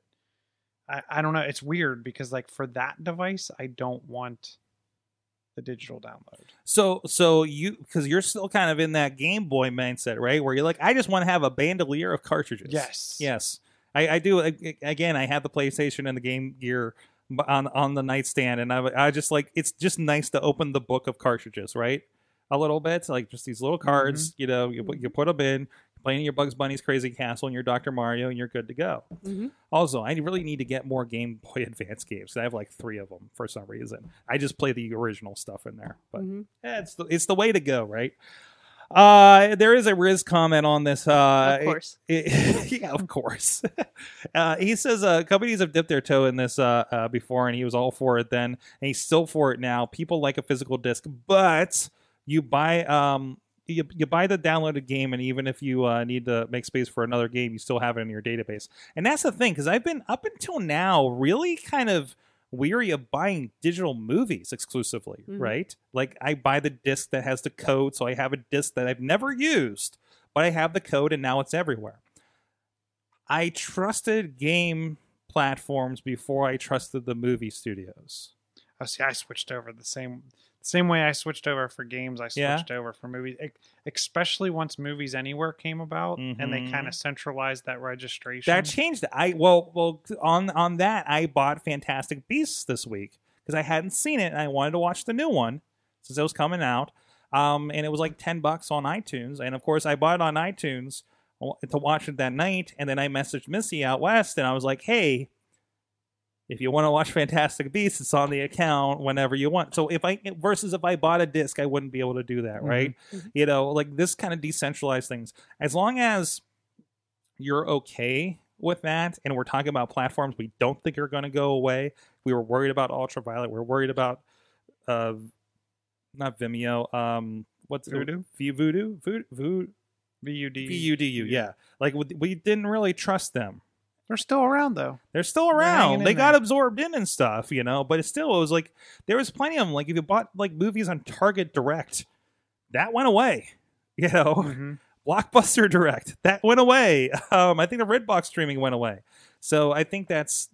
I, I don't know. It's weird because like for that device, I don't want the digital download. So so you because you're still kind of in that Game Boy mindset, right? Where you're like, I just want to have a bandolier of cartridges. Yes. Yes. I, I do. I- Again, I have the PlayStation and the Game Gear on on the nightstand, and I, I just like it's just nice to open the book of cartridges, right? A little bit, like just these little cards. You know, you put you put them in, playing your Bugs Bunny's Crazy Castle and your Doctor Mario, and you're good to go. hmm Also, I really need to get more Game Boy Advance games. I have like three of them for some reason. I just play the original stuff in there, but hmm yeah, it's the, it's the way to go, right? Uh, there is a Riz comment on this. Uh, of course. it- yeah, of course. uh, he says uh, companies have dipped their toe in this uh, uh, before, and he was all for it then, and he's still for it now. People like a physical disc, but you buy um you, you buy the downloaded game, and even if you uh, need to make space for another game, you still have it in your database. And that's the thing, because I've been up until now really kind of weary of buying digital movies exclusively, Mhm. right? Like I buy the disc that has the code, so I have a disc that I've never used, but I have the code and now it's everywhere. I trusted game platforms before I trusted the movie studios. Oh, see, I switched over the same same way I switched over for games. I Yeah. switched over for movies, especially once Movies Anywhere came about, and they Mhm. kind of centralized that registration. That changed it. I well well on on that I bought Fantastic Beasts this week because I hadn't seen it and I wanted to watch the new one since it was coming out. Um, and it was like ten bucks on iTunes, and of course I bought it on iTunes to watch it that night. And then I messaged Missy out west, and I was like, "Hey, if you want to watch Fantastic Beasts, it's on the account whenever you want." So if I versus if I bought a disc, I wouldn't be able to do that, right? Mhm. You know, like this kind of decentralized things. As long as you're okay with that, and we're talking about platforms we don't think are going to go away. We were worried about Ultraviolet. We're worried about uh, not Vimeo. Um, what's Voodoo? V Voodoo? Voodoo? Voodoo? VUD. VUDU, yeah. Like we, we didn't really trust them. They're still around though. They're still around. in They got there. absorbed in and stuff, you know. But it's still, it was like there was plenty of them. Like if you bought like movies on Target Direct, that went away. You know, Mhm. Blockbuster Direct that went away. Um, I think the Redbox streaming went away. So I think that's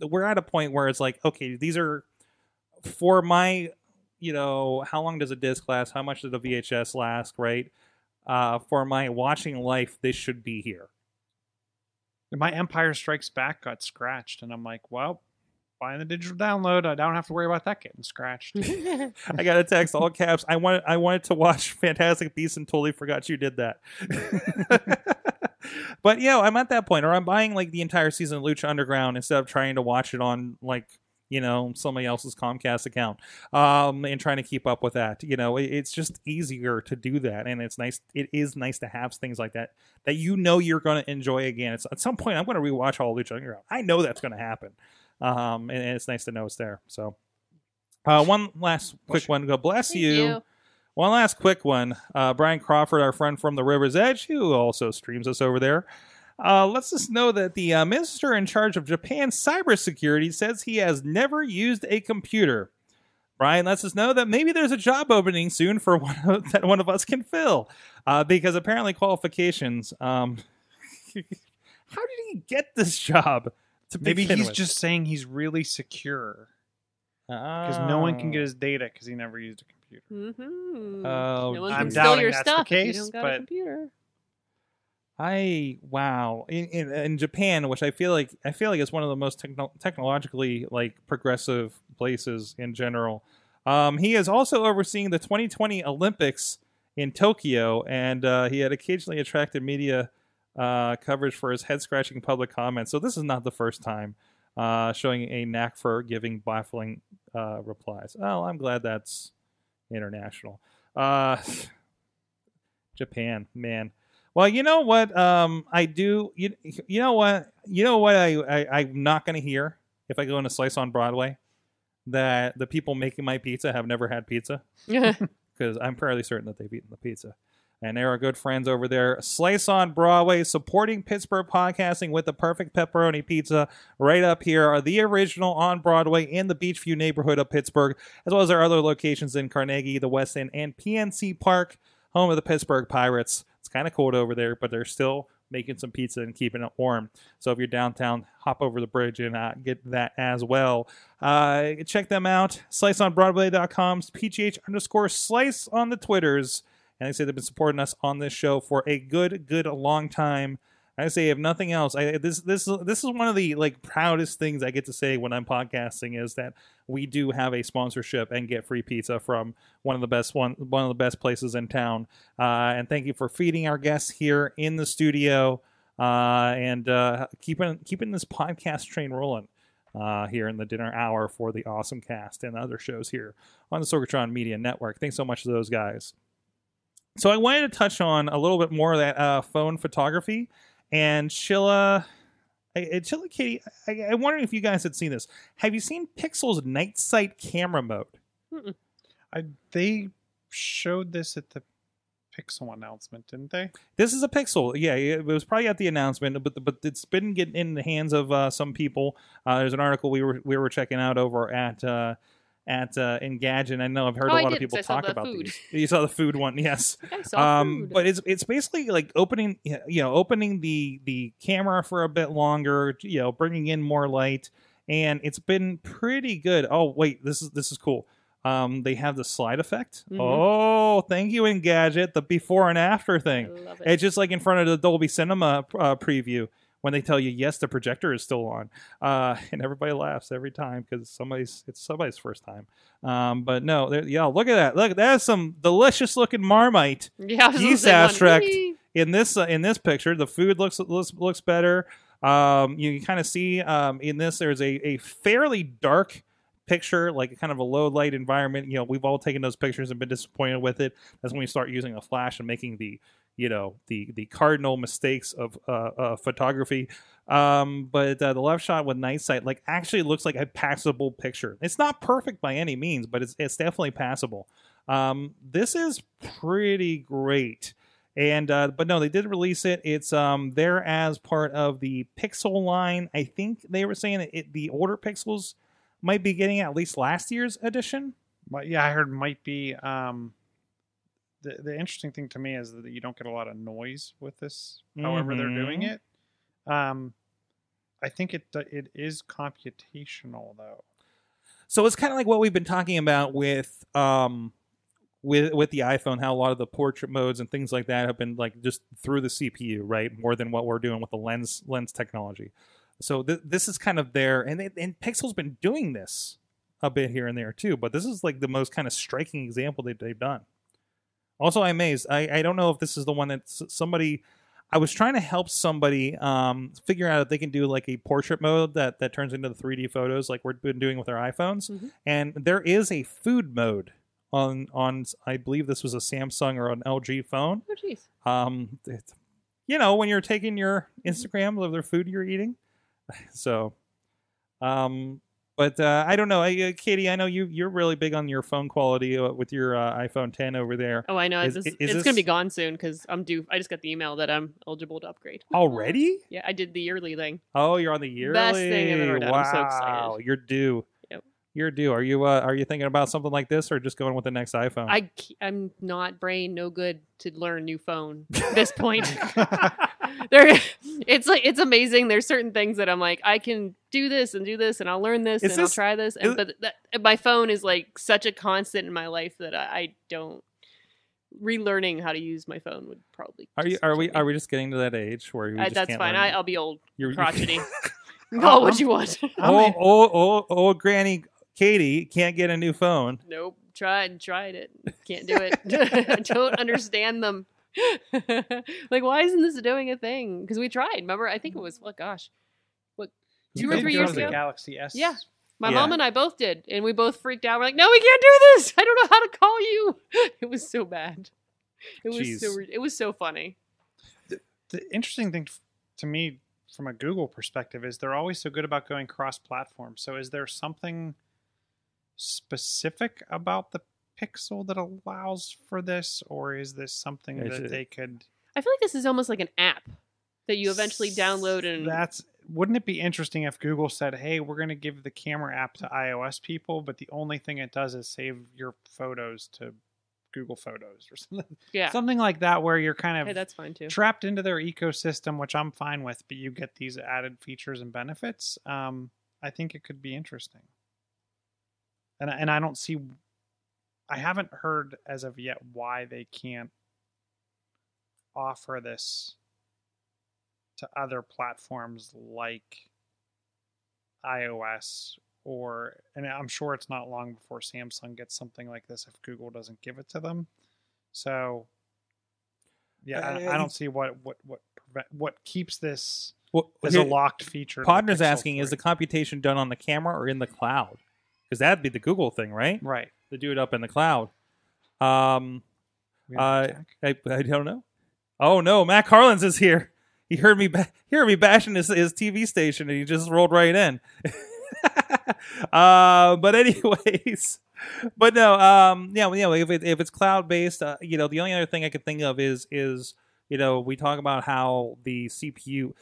we're at a point where it's like, okay, these are for my you know, how long does a disc last? How much does a VHS last? Right. Uh, for my watching life, this should be here. My Empire Strikes Back got scratched, and I'm like, well, buying the digital download, I don't have to worry about that getting scratched. I got a text all caps. I wanted I wanted to watch Fantastic Beasts and totally forgot you did that. but yeah, I'm at that point, or I'm buying like the entire season of Lucha Underground instead of trying to watch it on like you know somebody else's Comcast account, um, and trying to keep up with that. You know, it, it's just easier to do that, and it's nice. It is nice to have things like that that you know you're going to enjoy again. It's at some point I'm going to rewatch all Lucha Underground. I know that's going to happen, um, and, and it's nice to know it's there. So. Uh, one last quick one. God bless Thank you. you. One last quick one. Uh, Brian Crawford, our friend from the River's Edge, who also streams us over there, uh, lets us know that the uh, minister in charge of Japan's cybersecurity says he has never used a computer. Brian lets us know that maybe there's a job opening soon for one of, that one of us can fill, uh, because apparently qualifications. Um, how did he get this job? To Maybe he's with? just saying he's really secure because no one can get his data because he never used a computer. Mm-hmm. Oh, no one can I'm doubting your that's stuff the case, you don't got but- a computer. I wow in, in in Japan, which I feel like I feel like it's one of the most techno- technologically like progressive places in general. Um, he is also overseeing the 2020 Olympics in Tokyo, and uh, he had occasionally attracted media uh, coverage for his head scratching public comments. So this is not the first time uh, showing a knack for giving baffling uh, replies. Oh, I'm glad that's international. Uh, Japan, man. Well, you know what? Um, I do. You, you know what? You know what? I, I I'm not going to hear if I go in a slice on Broadway that the people making my pizza have never had pizza because I'm fairly certain that they've eaten the pizza. And there are good friends over there. Slice on Broadway, supporting Pittsburgh podcasting with the perfect pepperoni pizza. Right up here are the original on Broadway in the Beechview neighborhood of Pittsburgh, as well as our other locations in Carnegie, the West End, and PNC Park, home of the Pittsburgh Pirates. Kind of cold over there, but they're still making some pizza and keeping it warm. So if you're downtown, hop over the bridge and uh, get that as well. Uh, check them out. SliceOnBroadway.com, PGH underscore Slice on the Twitters. And I say they've been supporting us on this show for a good, good long time. I say, if nothing else, I, this this this is one of the like proudest things I get to say when I'm podcasting is that we do have a sponsorship and get free pizza from one of the best one one of the best places in town. Uh, and thank you for feeding our guests here in the studio uh, and uh, keeping keeping this podcast train rolling uh, here in the dinner hour for the awesome cast and other shows here on the Sorgatron Media Network. Thanks so much to those guys. So I wanted to touch on a little bit more of that uh, phone photography and Chilla. I- I- Chilla Katie, I, I wonder if you guys had seen this. Have you seen Pixel's night sight camera mode? I, they showed this at the Pixel announcement, didn't they? This is a Pixel. Yeah, it was probably at the announcement, but but it's been getting in the hands of uh, some people. Uh, there's an article we were we were checking out over at uh, at uh, Engadget. I know I've heard Oh, a lot of people talk about food. these. You saw the food one, yes. I saw um food. but it's it's basically like opening you know opening the the camera for a bit longer you know bringing in more light and it's been pretty good oh wait this is this is cool um they have the slide effect Mhm. oh thank you engadget the before and after thing it. it's just like in front of the dolby cinema uh, preview when they tell you yes the projector is still on uh and everybody laughs every time because somebody's it's somebody's first time. Um but no there, yeah look at that look that's some delicious looking marmite. Yeah, I was gonna Geese say one. abstract. In this uh, in this picture. The food looks looks, looks better. Um you can kind of see um in this there's a, a fairly dark picture like kind of a low light environment. You know we've all taken those pictures and been disappointed with it. That's when we start using a flash and making the you know the the cardinal mistakes of uh, uh photography um but uh, the left shot with night sight like actually looks like a passable picture it's not perfect by any means but it's it's definitely passable um this is pretty great and uh, but no, they did release it. It's um there as part of the Pixel line. I think they were saying it, the older Pixels might be getting at least last year's edition. But yeah, I heard might be. Um, the the interesting thing to me is that you don't get a lot of noise with this. However, they're doing Mhm. it. Um, I think it it is computational though. So it's kind of like what we've been talking about with um with with the iPhone, how a lot of the portrait modes and things like that have been like just through the CPU, right? More than what we're doing with the lens lens technology. So th- this is kind of there, and it, and Pixel's been doing this a bit here and there too. But this is like the most kind of striking example that they've done. Also, I'm amazed. I, I don't know if this is the one that somebody. I was trying to help somebody um, figure out if they can do like a portrait mode that that turns into the 3D photos, like we've been doing with our iPhones. Mhm. And there is a food mode on on I believe this was a Samsung or an LG phone. Oh, jeez. Um, it, you know when you're taking your Instagram of their food you're eating. So, um, but uh, I don't know, I, uh, Katie. I know you you're really big on your phone quality uh, with your uh, iPhone 10 over there. Oh, I know. Is- this, is it's this- gonna be gone soon because I'm due. I just got the email that I'm eligible to upgrade. Already? Yeah, I did the yearly thing. Oh, you're on the yearly. Best thing I've ever done. Wow, I'm so excited. you're due. Yep. You're due. Are you uh, are you thinking about something like this, or just going with the next iPhone? I I'm not brain no good to learn new phone at this point. there, it's like it's amazing. There's certain things that I'm like I can do this and do this and I'll learn this Is and I'll try this. is- And, but that, my phone is like such a constant in my life that I, I don't relearning how to use my phone would probably. are you are we me. are we just getting to that age where you Uh, just that's can't fine. learn- I, I'll be old, you're crotchety. Call what you want. I'm Oh, in- oh, oh, oh, Granny Katie can't get a new phone. Nope. Tried, tried it. Can't do it. I don't understand them. like, why isn't this doing a thing? Because we tried. Remember, I think it was mm-hmm. what? Gosh, what? Two or three years ago. Galaxy S. Yeah. My Yeah. mom and I both did, and we both freaked out. We're like, "No, we can't do this. I don't know how to call you." It was so bad. It was so. Jeez. re- It was so funny. The interesting thing to me from a Google perspective is they're always so good about going cross-platform. So is there something specific about the Pixel that allows for this, or is this something Is that it- they could? I feel like this is almost like an app that you eventually download and that's wouldn't it be interesting if Google said, "Hey, we're going to give the camera app to iOS people, but the only thing it does is save your photos to Google Photos or something, yeah. something like that, where you're kind of Hey, that's fine too. trapped into their ecosystem, which I'm fine with, but you get these added features and benefits. Um, I think it could be interesting, and and I don't see, I haven't heard as of yet why they can't offer this to other platforms like iOS or and I'm sure it's not long before Samsung gets something like this if Google doesn't give it to them. So yeah, I, I don't see what what what prevent, what keeps this Well, as here- a locked feature. Ponder's asking, is the computation done on the camera or in the cloud? Because that'd be the Google thing, right? right? To do it up in the cloud. Um, Uh. I, I don't know. Oh no, Matt Carlins is here. He heard me. Ba- he heard me bashing his, his TV station, and he just rolled right in. uh, but anyways, but no. Um, yeah, you know, if it, if it's cloud based, uh, you know, the only other thing I could think of is is you know we talk about how the CPU.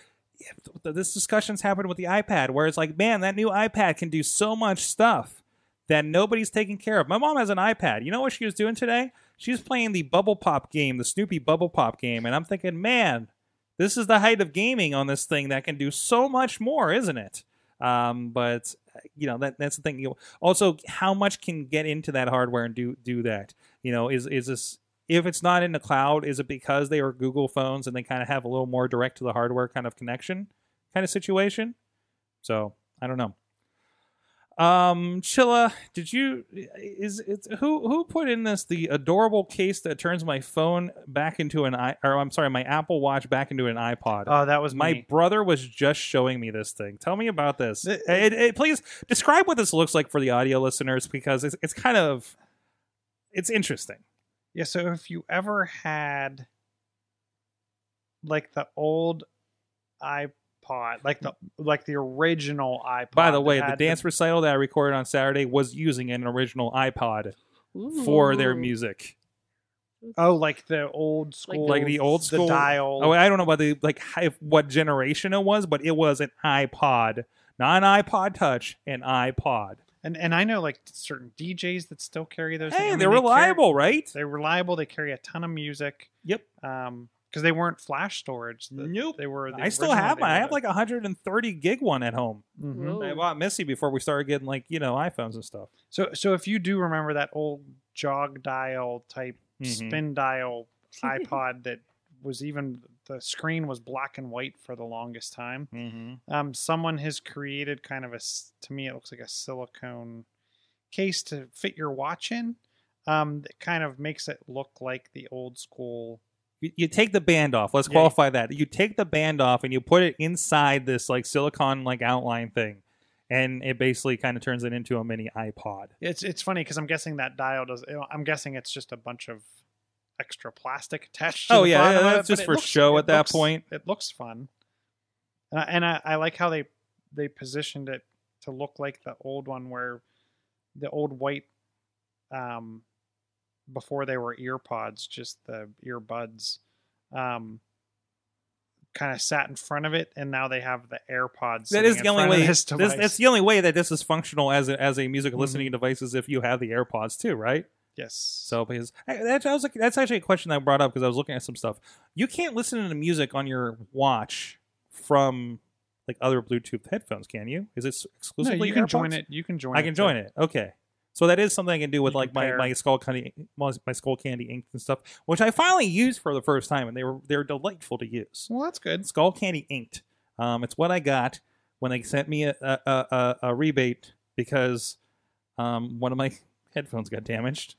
yeah, This discussion's happened with the iPad, where it's like, man, that new iPad can do so much stuff that nobody's taking care of. My mom has an iPad. You know what she was doing today? She was playing the Bubble Pop game, the Snoopy Bubble Pop game, and I'm thinking, man, this is the height of gaming on this thing that can do so much more, isn't it? Um, but you know that that's the thing. Also, how much can get into that hardware and do do that? You know, is is this if it's not in the cloud, is it because they are Google phones and they kind of have a little more direct to the hardware kind of connection kind of situation? So I don't know. Um, Chilla, did you is it's who who put in this the adorable case that turns my phone back into an i or I'm sorry, my Apple Watch back into an iPod? Oh, that was my me. brother was just showing me this thing. Tell me about this. Th- It, it- please describe what this looks like for the audio listeners because it's it's kind of it's interesting. Yeah, so if you ever had like the old iPod, like the like the original iPod. By the way, the had dance recital that I recorded on Saturday was using an original iPod for their music. Oh, like the old school, Like the old school- the dial. Oh, I don't know about the like how, what generation it was, but it was an iPod, not an iPod Touch, an iPod. and and I know like certain DJs that still carry those. Hey, I mean, they're they carry- reliable, right? they're reliable. They carry a ton of music. Yep. Um, because they weren't flash storage. The- Nope. They were. the I still have they mine. I have like a 130 gig one at home. Mhm. I bought Missy before we started getting like you know iPhones and stuff. So so if you do remember that old jog dial type Mhm. spin dial iPod that was even the screen was black and white for the longest time. Mm-hmm. Um, someone has created kind of a to me it looks like a silicone case to fit your watch in. Um, that kind of makes it look like the old school. You, you take the band off. Let's Yeah. qualify that. You take the band off and you put it inside this like silicon like outline thing, and it basically kind of turns it into a mini iPod. It's it's funny because I'm guessing that dial does. I'm guessing it's just a bunch of extra plastic attached. To Oh, yeah, yeah, that's it, just for looks- show at that looks- point. It looks fun, and I, and I, I like how they they positioned it to look like the old one where the old white um before they were ear pods just the earbuds um kind of sat in front of it and now they have the airpods That in the only way. this This, that's the only way that this is functional as a, as a music Mhm. listening device is if you have the AirPods too, right? yes So because I- that's I was like, that's actually a question I brought up because I was looking at some stuff. You can't listen to music on your watch from like other Bluetooth headphones, can you? Is it no, exclusively? you can AirPods? join it you can join I can to- join it. Okay. So that is something I can do with You like my, my skull candy my skull candy ink and stuff, which I finally used for the first time, and they were they're delightful to use. well that's good Skull Candy Inked. Um, it's what I got when they sent me a, a, a, a, a rebate because um, one of my headphones got damaged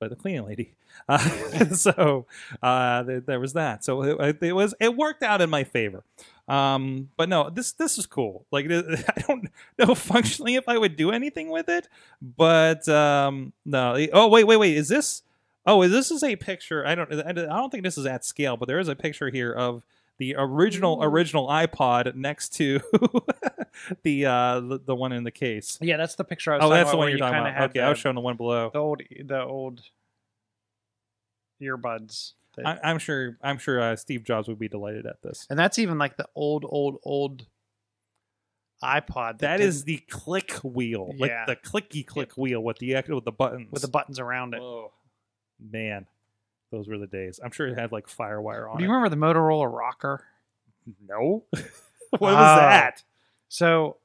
by the cleaning lady. Uh, so uh, there, there was that. So it, it was it worked out in my favor. Um, but no, this this is cool. Like I don't know functionally if I would do anything with it, but um, no. Oh wait, wait, wait. Is this? Oh, is this is a picture. I don't. I don't think this is at scale, but there is a picture here of the original Ooh. original iPod next to the uh the, one in the case. yeah that's the picture I was Oh, talking that's the one you're you talking about. Okay, the, I was showing the one below. the old the old earbuds that- I, I'm sure. I'm sure uh, Steve Jobs would be delighted at this. And that's even like the old, old, old iPod. That didn't- the click wheel, like Yeah. the clicky click wheel with the with the buttons. with the buttons around it. Oh, man, those were the days. I'm sure it had like FireWire on Do you it. remember the Motorola ROKR? No, what was Oh. that? So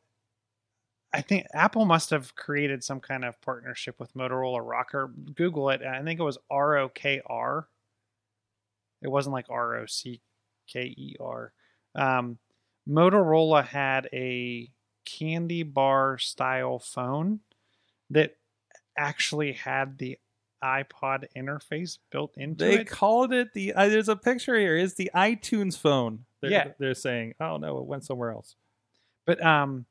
I think Apple must have created some kind of partnership with Motorola ROKR. Google it. I think it was R O K R. It wasn't like R O C K E R. Um, Motorola had a candy bar style phone that actually had the iPod interface built into They it. They called it the. Uh, there's a picture here. It's the iTunes phone. They're, Yeah. they're saying, oh no, it went somewhere else. but um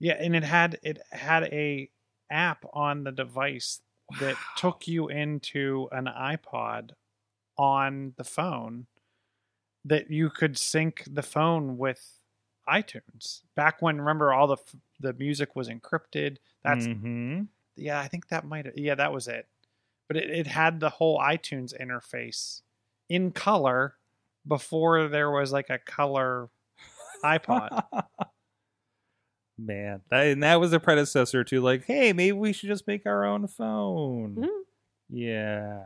yeah and it had it had a app on the device that took you into an ipod on the phone that you could sync the phone with itunes back when remember all the f- the music was encrypted that's hmm yeah i think that might yeah that was it but it, it had the whole itunes interface in color before there was like a color ipod Man, that, and that was a predecessor to like, hey, maybe we should just make our own phone. Mhm. Yeah.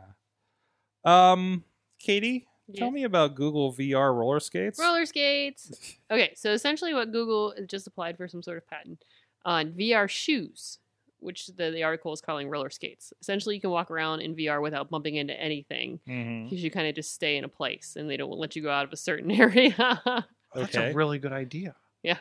Um, Katie, tell me about Google VR roller skates. Roller skates. Okay, so essentially, what Google just applied for some sort of patent on VR shoes, which the, the article is calling roller skates. Essentially, you can walk around in VR without bumping into anything because you kind of just stay in a place and they don't let you go out of a certain area. that's a really good idea Yeah.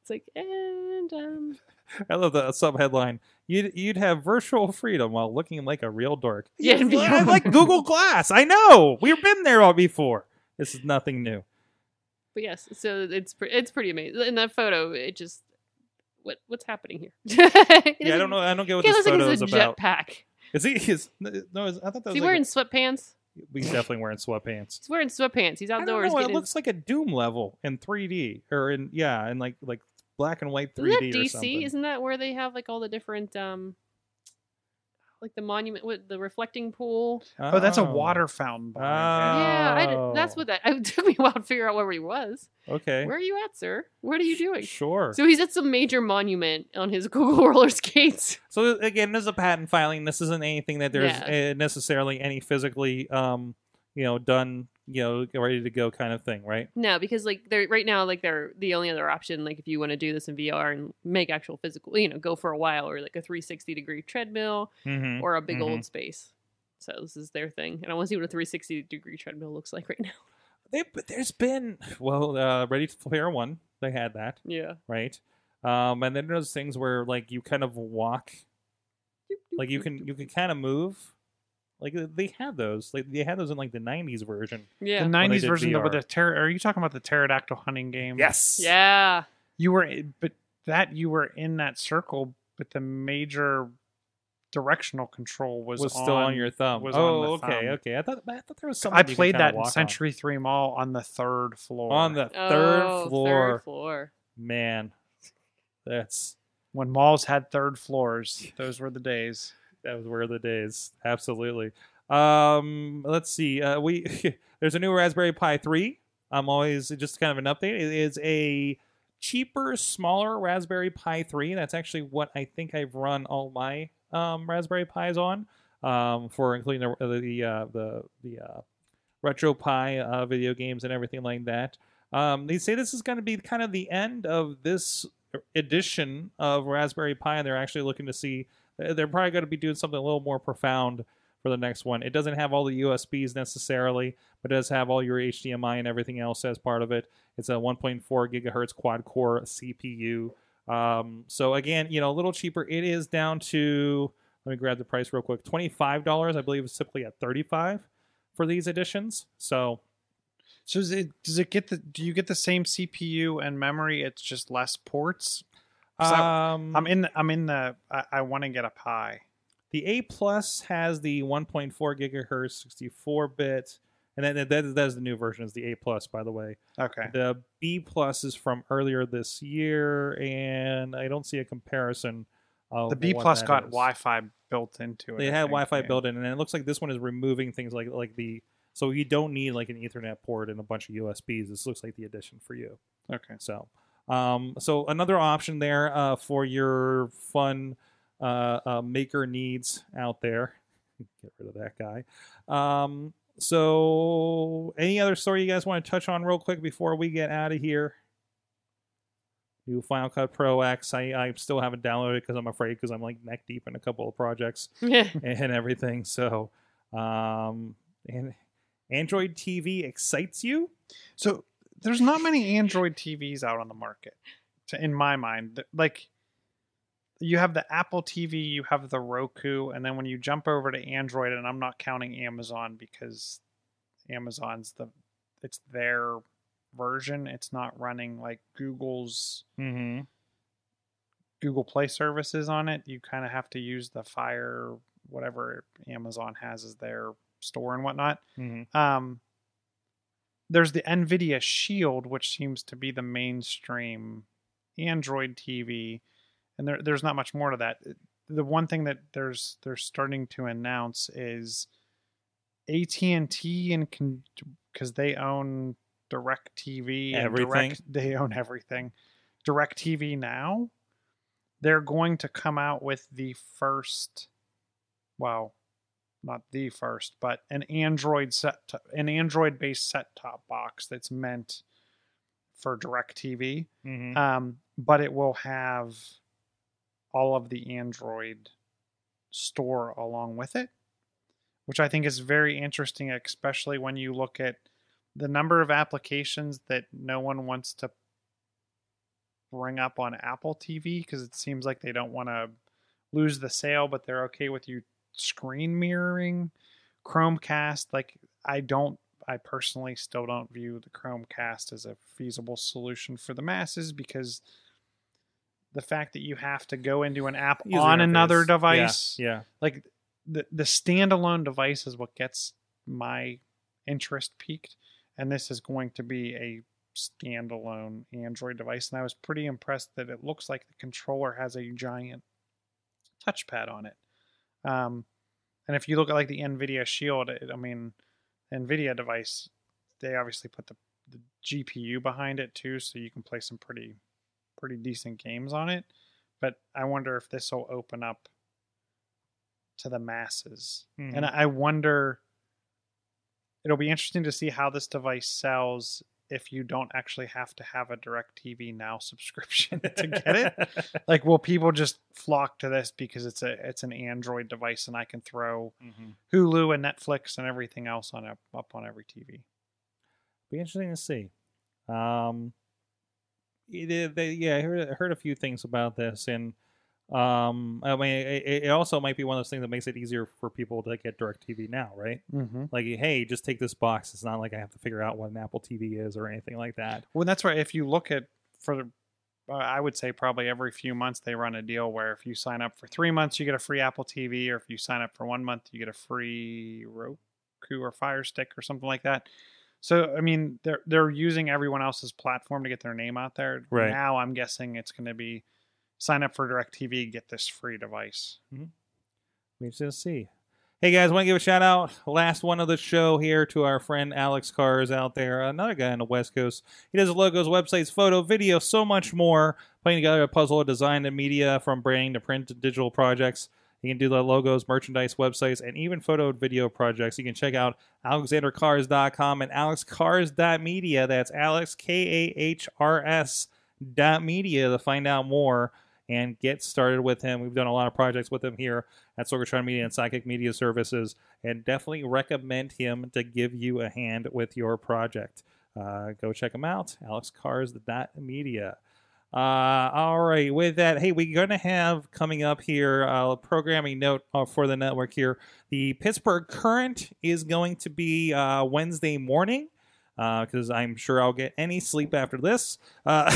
it's like, and um, I love the sub headline. You'd you'd have virtual freedom while looking like a real dork. Yeah, Yes, in VR. I like Google Glass. I know we've been there all before. This is nothing new. but yes, so it's pre- it's pretty amazing. In that photo, it just what what's happening here? Yeah, I don't know. I don't get what this looks like photo is about. jetpack. Is he? Is, no, is, I thought that Is was he like wearing a- sweatpants? he's definitely wearing sweatpants. He's wearing sweatpants. He's I don't outdoors. know. It getting looks like a Doom level in 3D or in yeah, in like like black and white 3D Isn't that or DC? something. Isn't that where they have like all the different um like the monument with the reflecting pool? oh that's a water fountain behind him. Yeah, I did, that's Oh. what that it took me a while to figure out where he was. Okay. Where are you at, sir? What are you doing? Sure. So he's at some major monument on his Google roller skates. So again, this is a patent filing. This isn't anything that there's Yeah. uh, necessarily any physically, um, you know, done, you know, ready to go kind of thing, right? No, because like they're right now, like they're the only other option. Like if you want to do this in VR and make actual physical, you know, go for a while or like a 360 degree treadmill Mm-hmm. or a big Mhm. old space. So this is their thing, and I want to see what a 360 degree treadmill looks like right now. They, but there's been well, uh, Ready Player One, they had that, Yeah, right? Um, and then there's things where like you kind of walk, like you can you can kind of move. Like they had those, like they had those in like the '90s version. yeah, The '90s version of VR. the ter- Are you talking about the pterodactyl hunting game? Yes. yeah. you were, eh, but that you were in that circle, but the major directional control was, Was, still on your thumb. was on oh, the okay, thumb. okay. I thought I thought there was something. I played that in walk on. Century Three Mall on the third floor. on the Oh, third floor. Third floor. Man, that's when malls had third floors, those were the days. That was where the days. Absolutely. Um, let's see. Uh, we there's a new Raspberry Pi three. I'm always just kind of an update. It is a cheaper, smaller Raspberry Pi three. That's actually what I think I've run all my um, Raspberry Pis on. Um, for including the the uh, the the uh, RetroPie uh, video games and everything like that. Um, they say this is going to be kind of the end of this edition of Raspberry Pi, and they're actually looking to see. They're probably going to be doing something a little more profound for the next one. It doesn't have all the USBs necessarily, but it does have all your HDMI and everything else as part of it. It's a 1.4 gigahertz quad core CPU. Um, so again, you know, a little cheaper. It is down to let me grab the price real quick. Twenty five dollars, I believe, is typically at thirty five for these editions. So So it, does it get the? Do you get the same CPU and memory? It's just less ports. 'Cause I- um, I'm in. The, I'm in the. I, I want to get a Pi. The A plus has the 1.4 gigahertz 64 bit, and then that, that is the new version. Is the A plus, by the way. Okay. The B plus is from earlier this year, and I don't see a comparison. Of The B plus got is. Wi-Fi built into it. They I had think, Wi-Fi yeah. built in, and it looks like this one is removing things like like the. So you don't need like an Ethernet port and a bunch of USBs. This looks like the addition for you. Okay. So, um, so another option there uh, for your fun uh, uh, maker needs out there. Get rid of that guy. Um, so, any other story you guys want to touch on real quick before we get out of here? New Final Cut Pro X. I, I still haven't downloaded it because I'm afraid because I'm like neck deep in a couple of projects and everything. So, um, and Android TV excites you? So there's not many Android TVs out on the market, to, in my mind. Like you have the Apple TV, you have the Roku, and then when you jump over to Android, and I'm not counting Amazon because Amazon's the it's their version. It's not running like Google's Mm-hmm. Google Play services on it. You kind of have to use the Fire whatever Amazon has as their store and whatnot. Mm-hmm. Um, there's the NVIDIA Shield, which seems to be the mainstream Android TV, and there, there's not much more to that. The one thing that there's they're starting to announce is AT and T, and because they own DirecTV, Everything. Direct, they own everything. DirecTV now, they're going to come out with the first, well, not the first, but an Android set, to, an Android based set top box that's meant for DirecTV. Mm-hmm. Um, but it will have all of the Android store along with it, which I think is very interesting, especially when you look at the number of applications that no one wants to bring up on Apple TV because it seems like they don't want to lose the sale, but they're okay with you screen mirroring Chromecast. Like, I don't, I personally still don't view the Chromecast as a feasible solution for the masses because the fact that you have to go into an app User on interface. another Yeah, device, Yeah. like the the standalone device is what gets my interest peaked, and this is going to be a standalone Android device. And I was pretty impressed that it looks like the controller has a giant touchpad on it. Um, and if you look at like the NVIDIA Shield, it, I mean, NVIDIA device, they obviously put the, the GPU behind it too, so you can play some pretty pretty decent games on it. But I wonder if this will open up to the masses. Mhm. And I wonder it'll be interesting to see how this device sells if you don't actually have to have a direct tv now subscription to get it like will people just flock to this because it's a it's an android device and i can throw Mhm. hulu and netflix and everything else on up, up on every tv Be interesting to see. Um, it- they, yeah, I heard, I heard a few things about this, and um, I mean, it, it also might be one of those things that makes it easier for people to get DirecTV now, right? mm-hmm. Like, hey, just take this box. It's not like I have to figure out what an Apple TV is or anything like that. Well, that's right. If you look at for uh, I would say probably every few months they run a deal where if you sign up for three months, you get a free Apple TV, or if you sign up for one month, you get a free Roku or Fire Stick or something like that. So, I mean, they're they're using everyone else's platform to get their name out there. Right. Now, I'm guessing it's going to be sign up for DirecTV, and get this free device. Mm-hmm. We just to see. Hey guys, want to give a shout out, last one of the show here to our friend Alex Kahrs out there, another guy on the West Coast. He does logos, websites, photo, video, so much more. Putting together a puzzle of design and media from branding to print to digital projects. He can do the logos, merchandise, websites, and even photo and video projects. You can check out alexanderkahrs.com and alexkahrs.media. That's Alex, K A H R S dot media to find out more and get started with him. We've done a lot of projects with him here at Sorgatron Media and Psychic Media Services, and definitely recommend him to give you a hand with your project. Uh, go check him out, alexkahrs.media. Uh, all right, with that, hey, we're going to have coming up here uh, a programming note uh, for the network here. The Pittsburgh Current is going to be uh, Wednesday morning because I'm sure I'll get any sleep after this. Uh,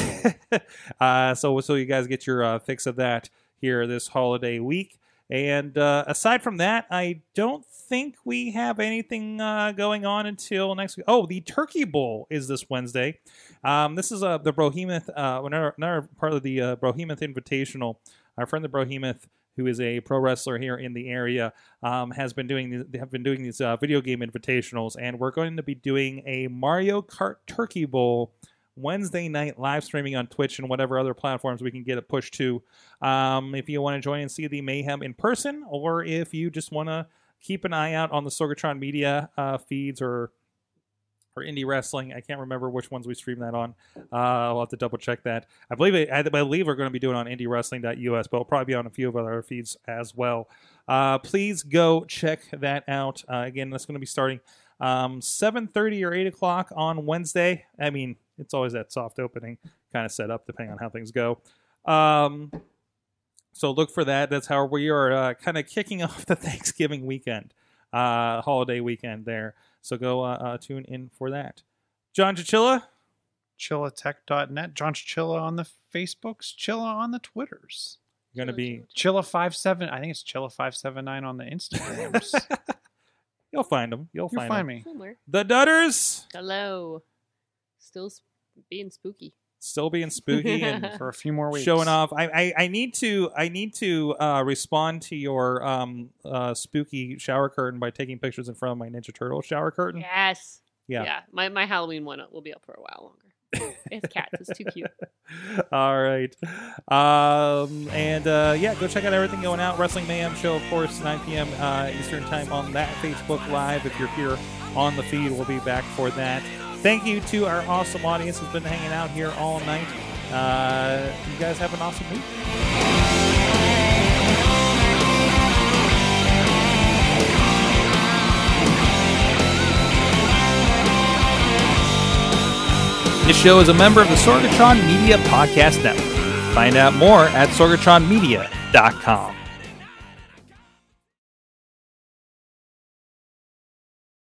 uh, so, so you guys get your uh, fix of that here this holiday week. And uh, aside from that, I don't think we have anything uh, going on until next week. Oh, the Turkey Bowl is this Wednesday. Um, this is uh, the Brohemoth, uh, another, another part of the uh, Brohemoth Invitational. Our friend the Brohemoth, who is a pro wrestler here in the area, um, has been doing these, they have been doing these uh, video game invitationals, and we're going to be doing a Mario Kart Turkey Bowl Wednesday night live streaming on Twitch and whatever other platforms we can get it pushed to. Um, if you want to join and see the mayhem in person, or if you just want to keep an eye out on the Sorgatron media uh, feeds or or indie wrestling. I can't remember which ones we stream that on. Uh, I'll have to double check that. I believe it, I believe we're going to be doing it on indiewrestling.us, but we'll probably be on a few of our feeds as well. Uh, please go check that out. Uh, again, that's going to be starting um, 7.30 or 8 o'clock on Wednesday. I mean, it's always that soft opening kind of set up depending on how things go. Um, so look for that. That's how we are uh, kind of kicking off the Thanksgiving weekend, uh, holiday weekend there. So go uh, uh, tune in for that. John Chichilla, Chillatech.net. John Chilla on the Facebooks, Chilla on the Twitters. you're going to be, Chilla57, I think it's Chilla579 on the Instagrams. you'll find them. You'll You'll find, find them. me. Somewhere. The Dutters, Hello. Still sp- being spooky. Still being spooky and For a few more weeks. showing off. I, I, I need to I need to uh, respond to your um, uh, spooky shower curtain by taking pictures in front of my Ninja Turtle shower curtain. Yes. Yeah. Yeah. My, my Halloween one will be up for a while longer. It's cats. It's too cute. All right. Um, and uh, yeah, go check out everything going out. Wrestling Mayhem Show, of course, 9 p.m. Uh, Eastern Time on that Facebook Live. If you're here on the feed, we'll be back for that. Thank you to our awesome audience who's been hanging out here all night. Uh, you guys have an awesome week. This show is a member of the Sorgatron Media Podcast Network. Find out more at sorgatronmedia.com.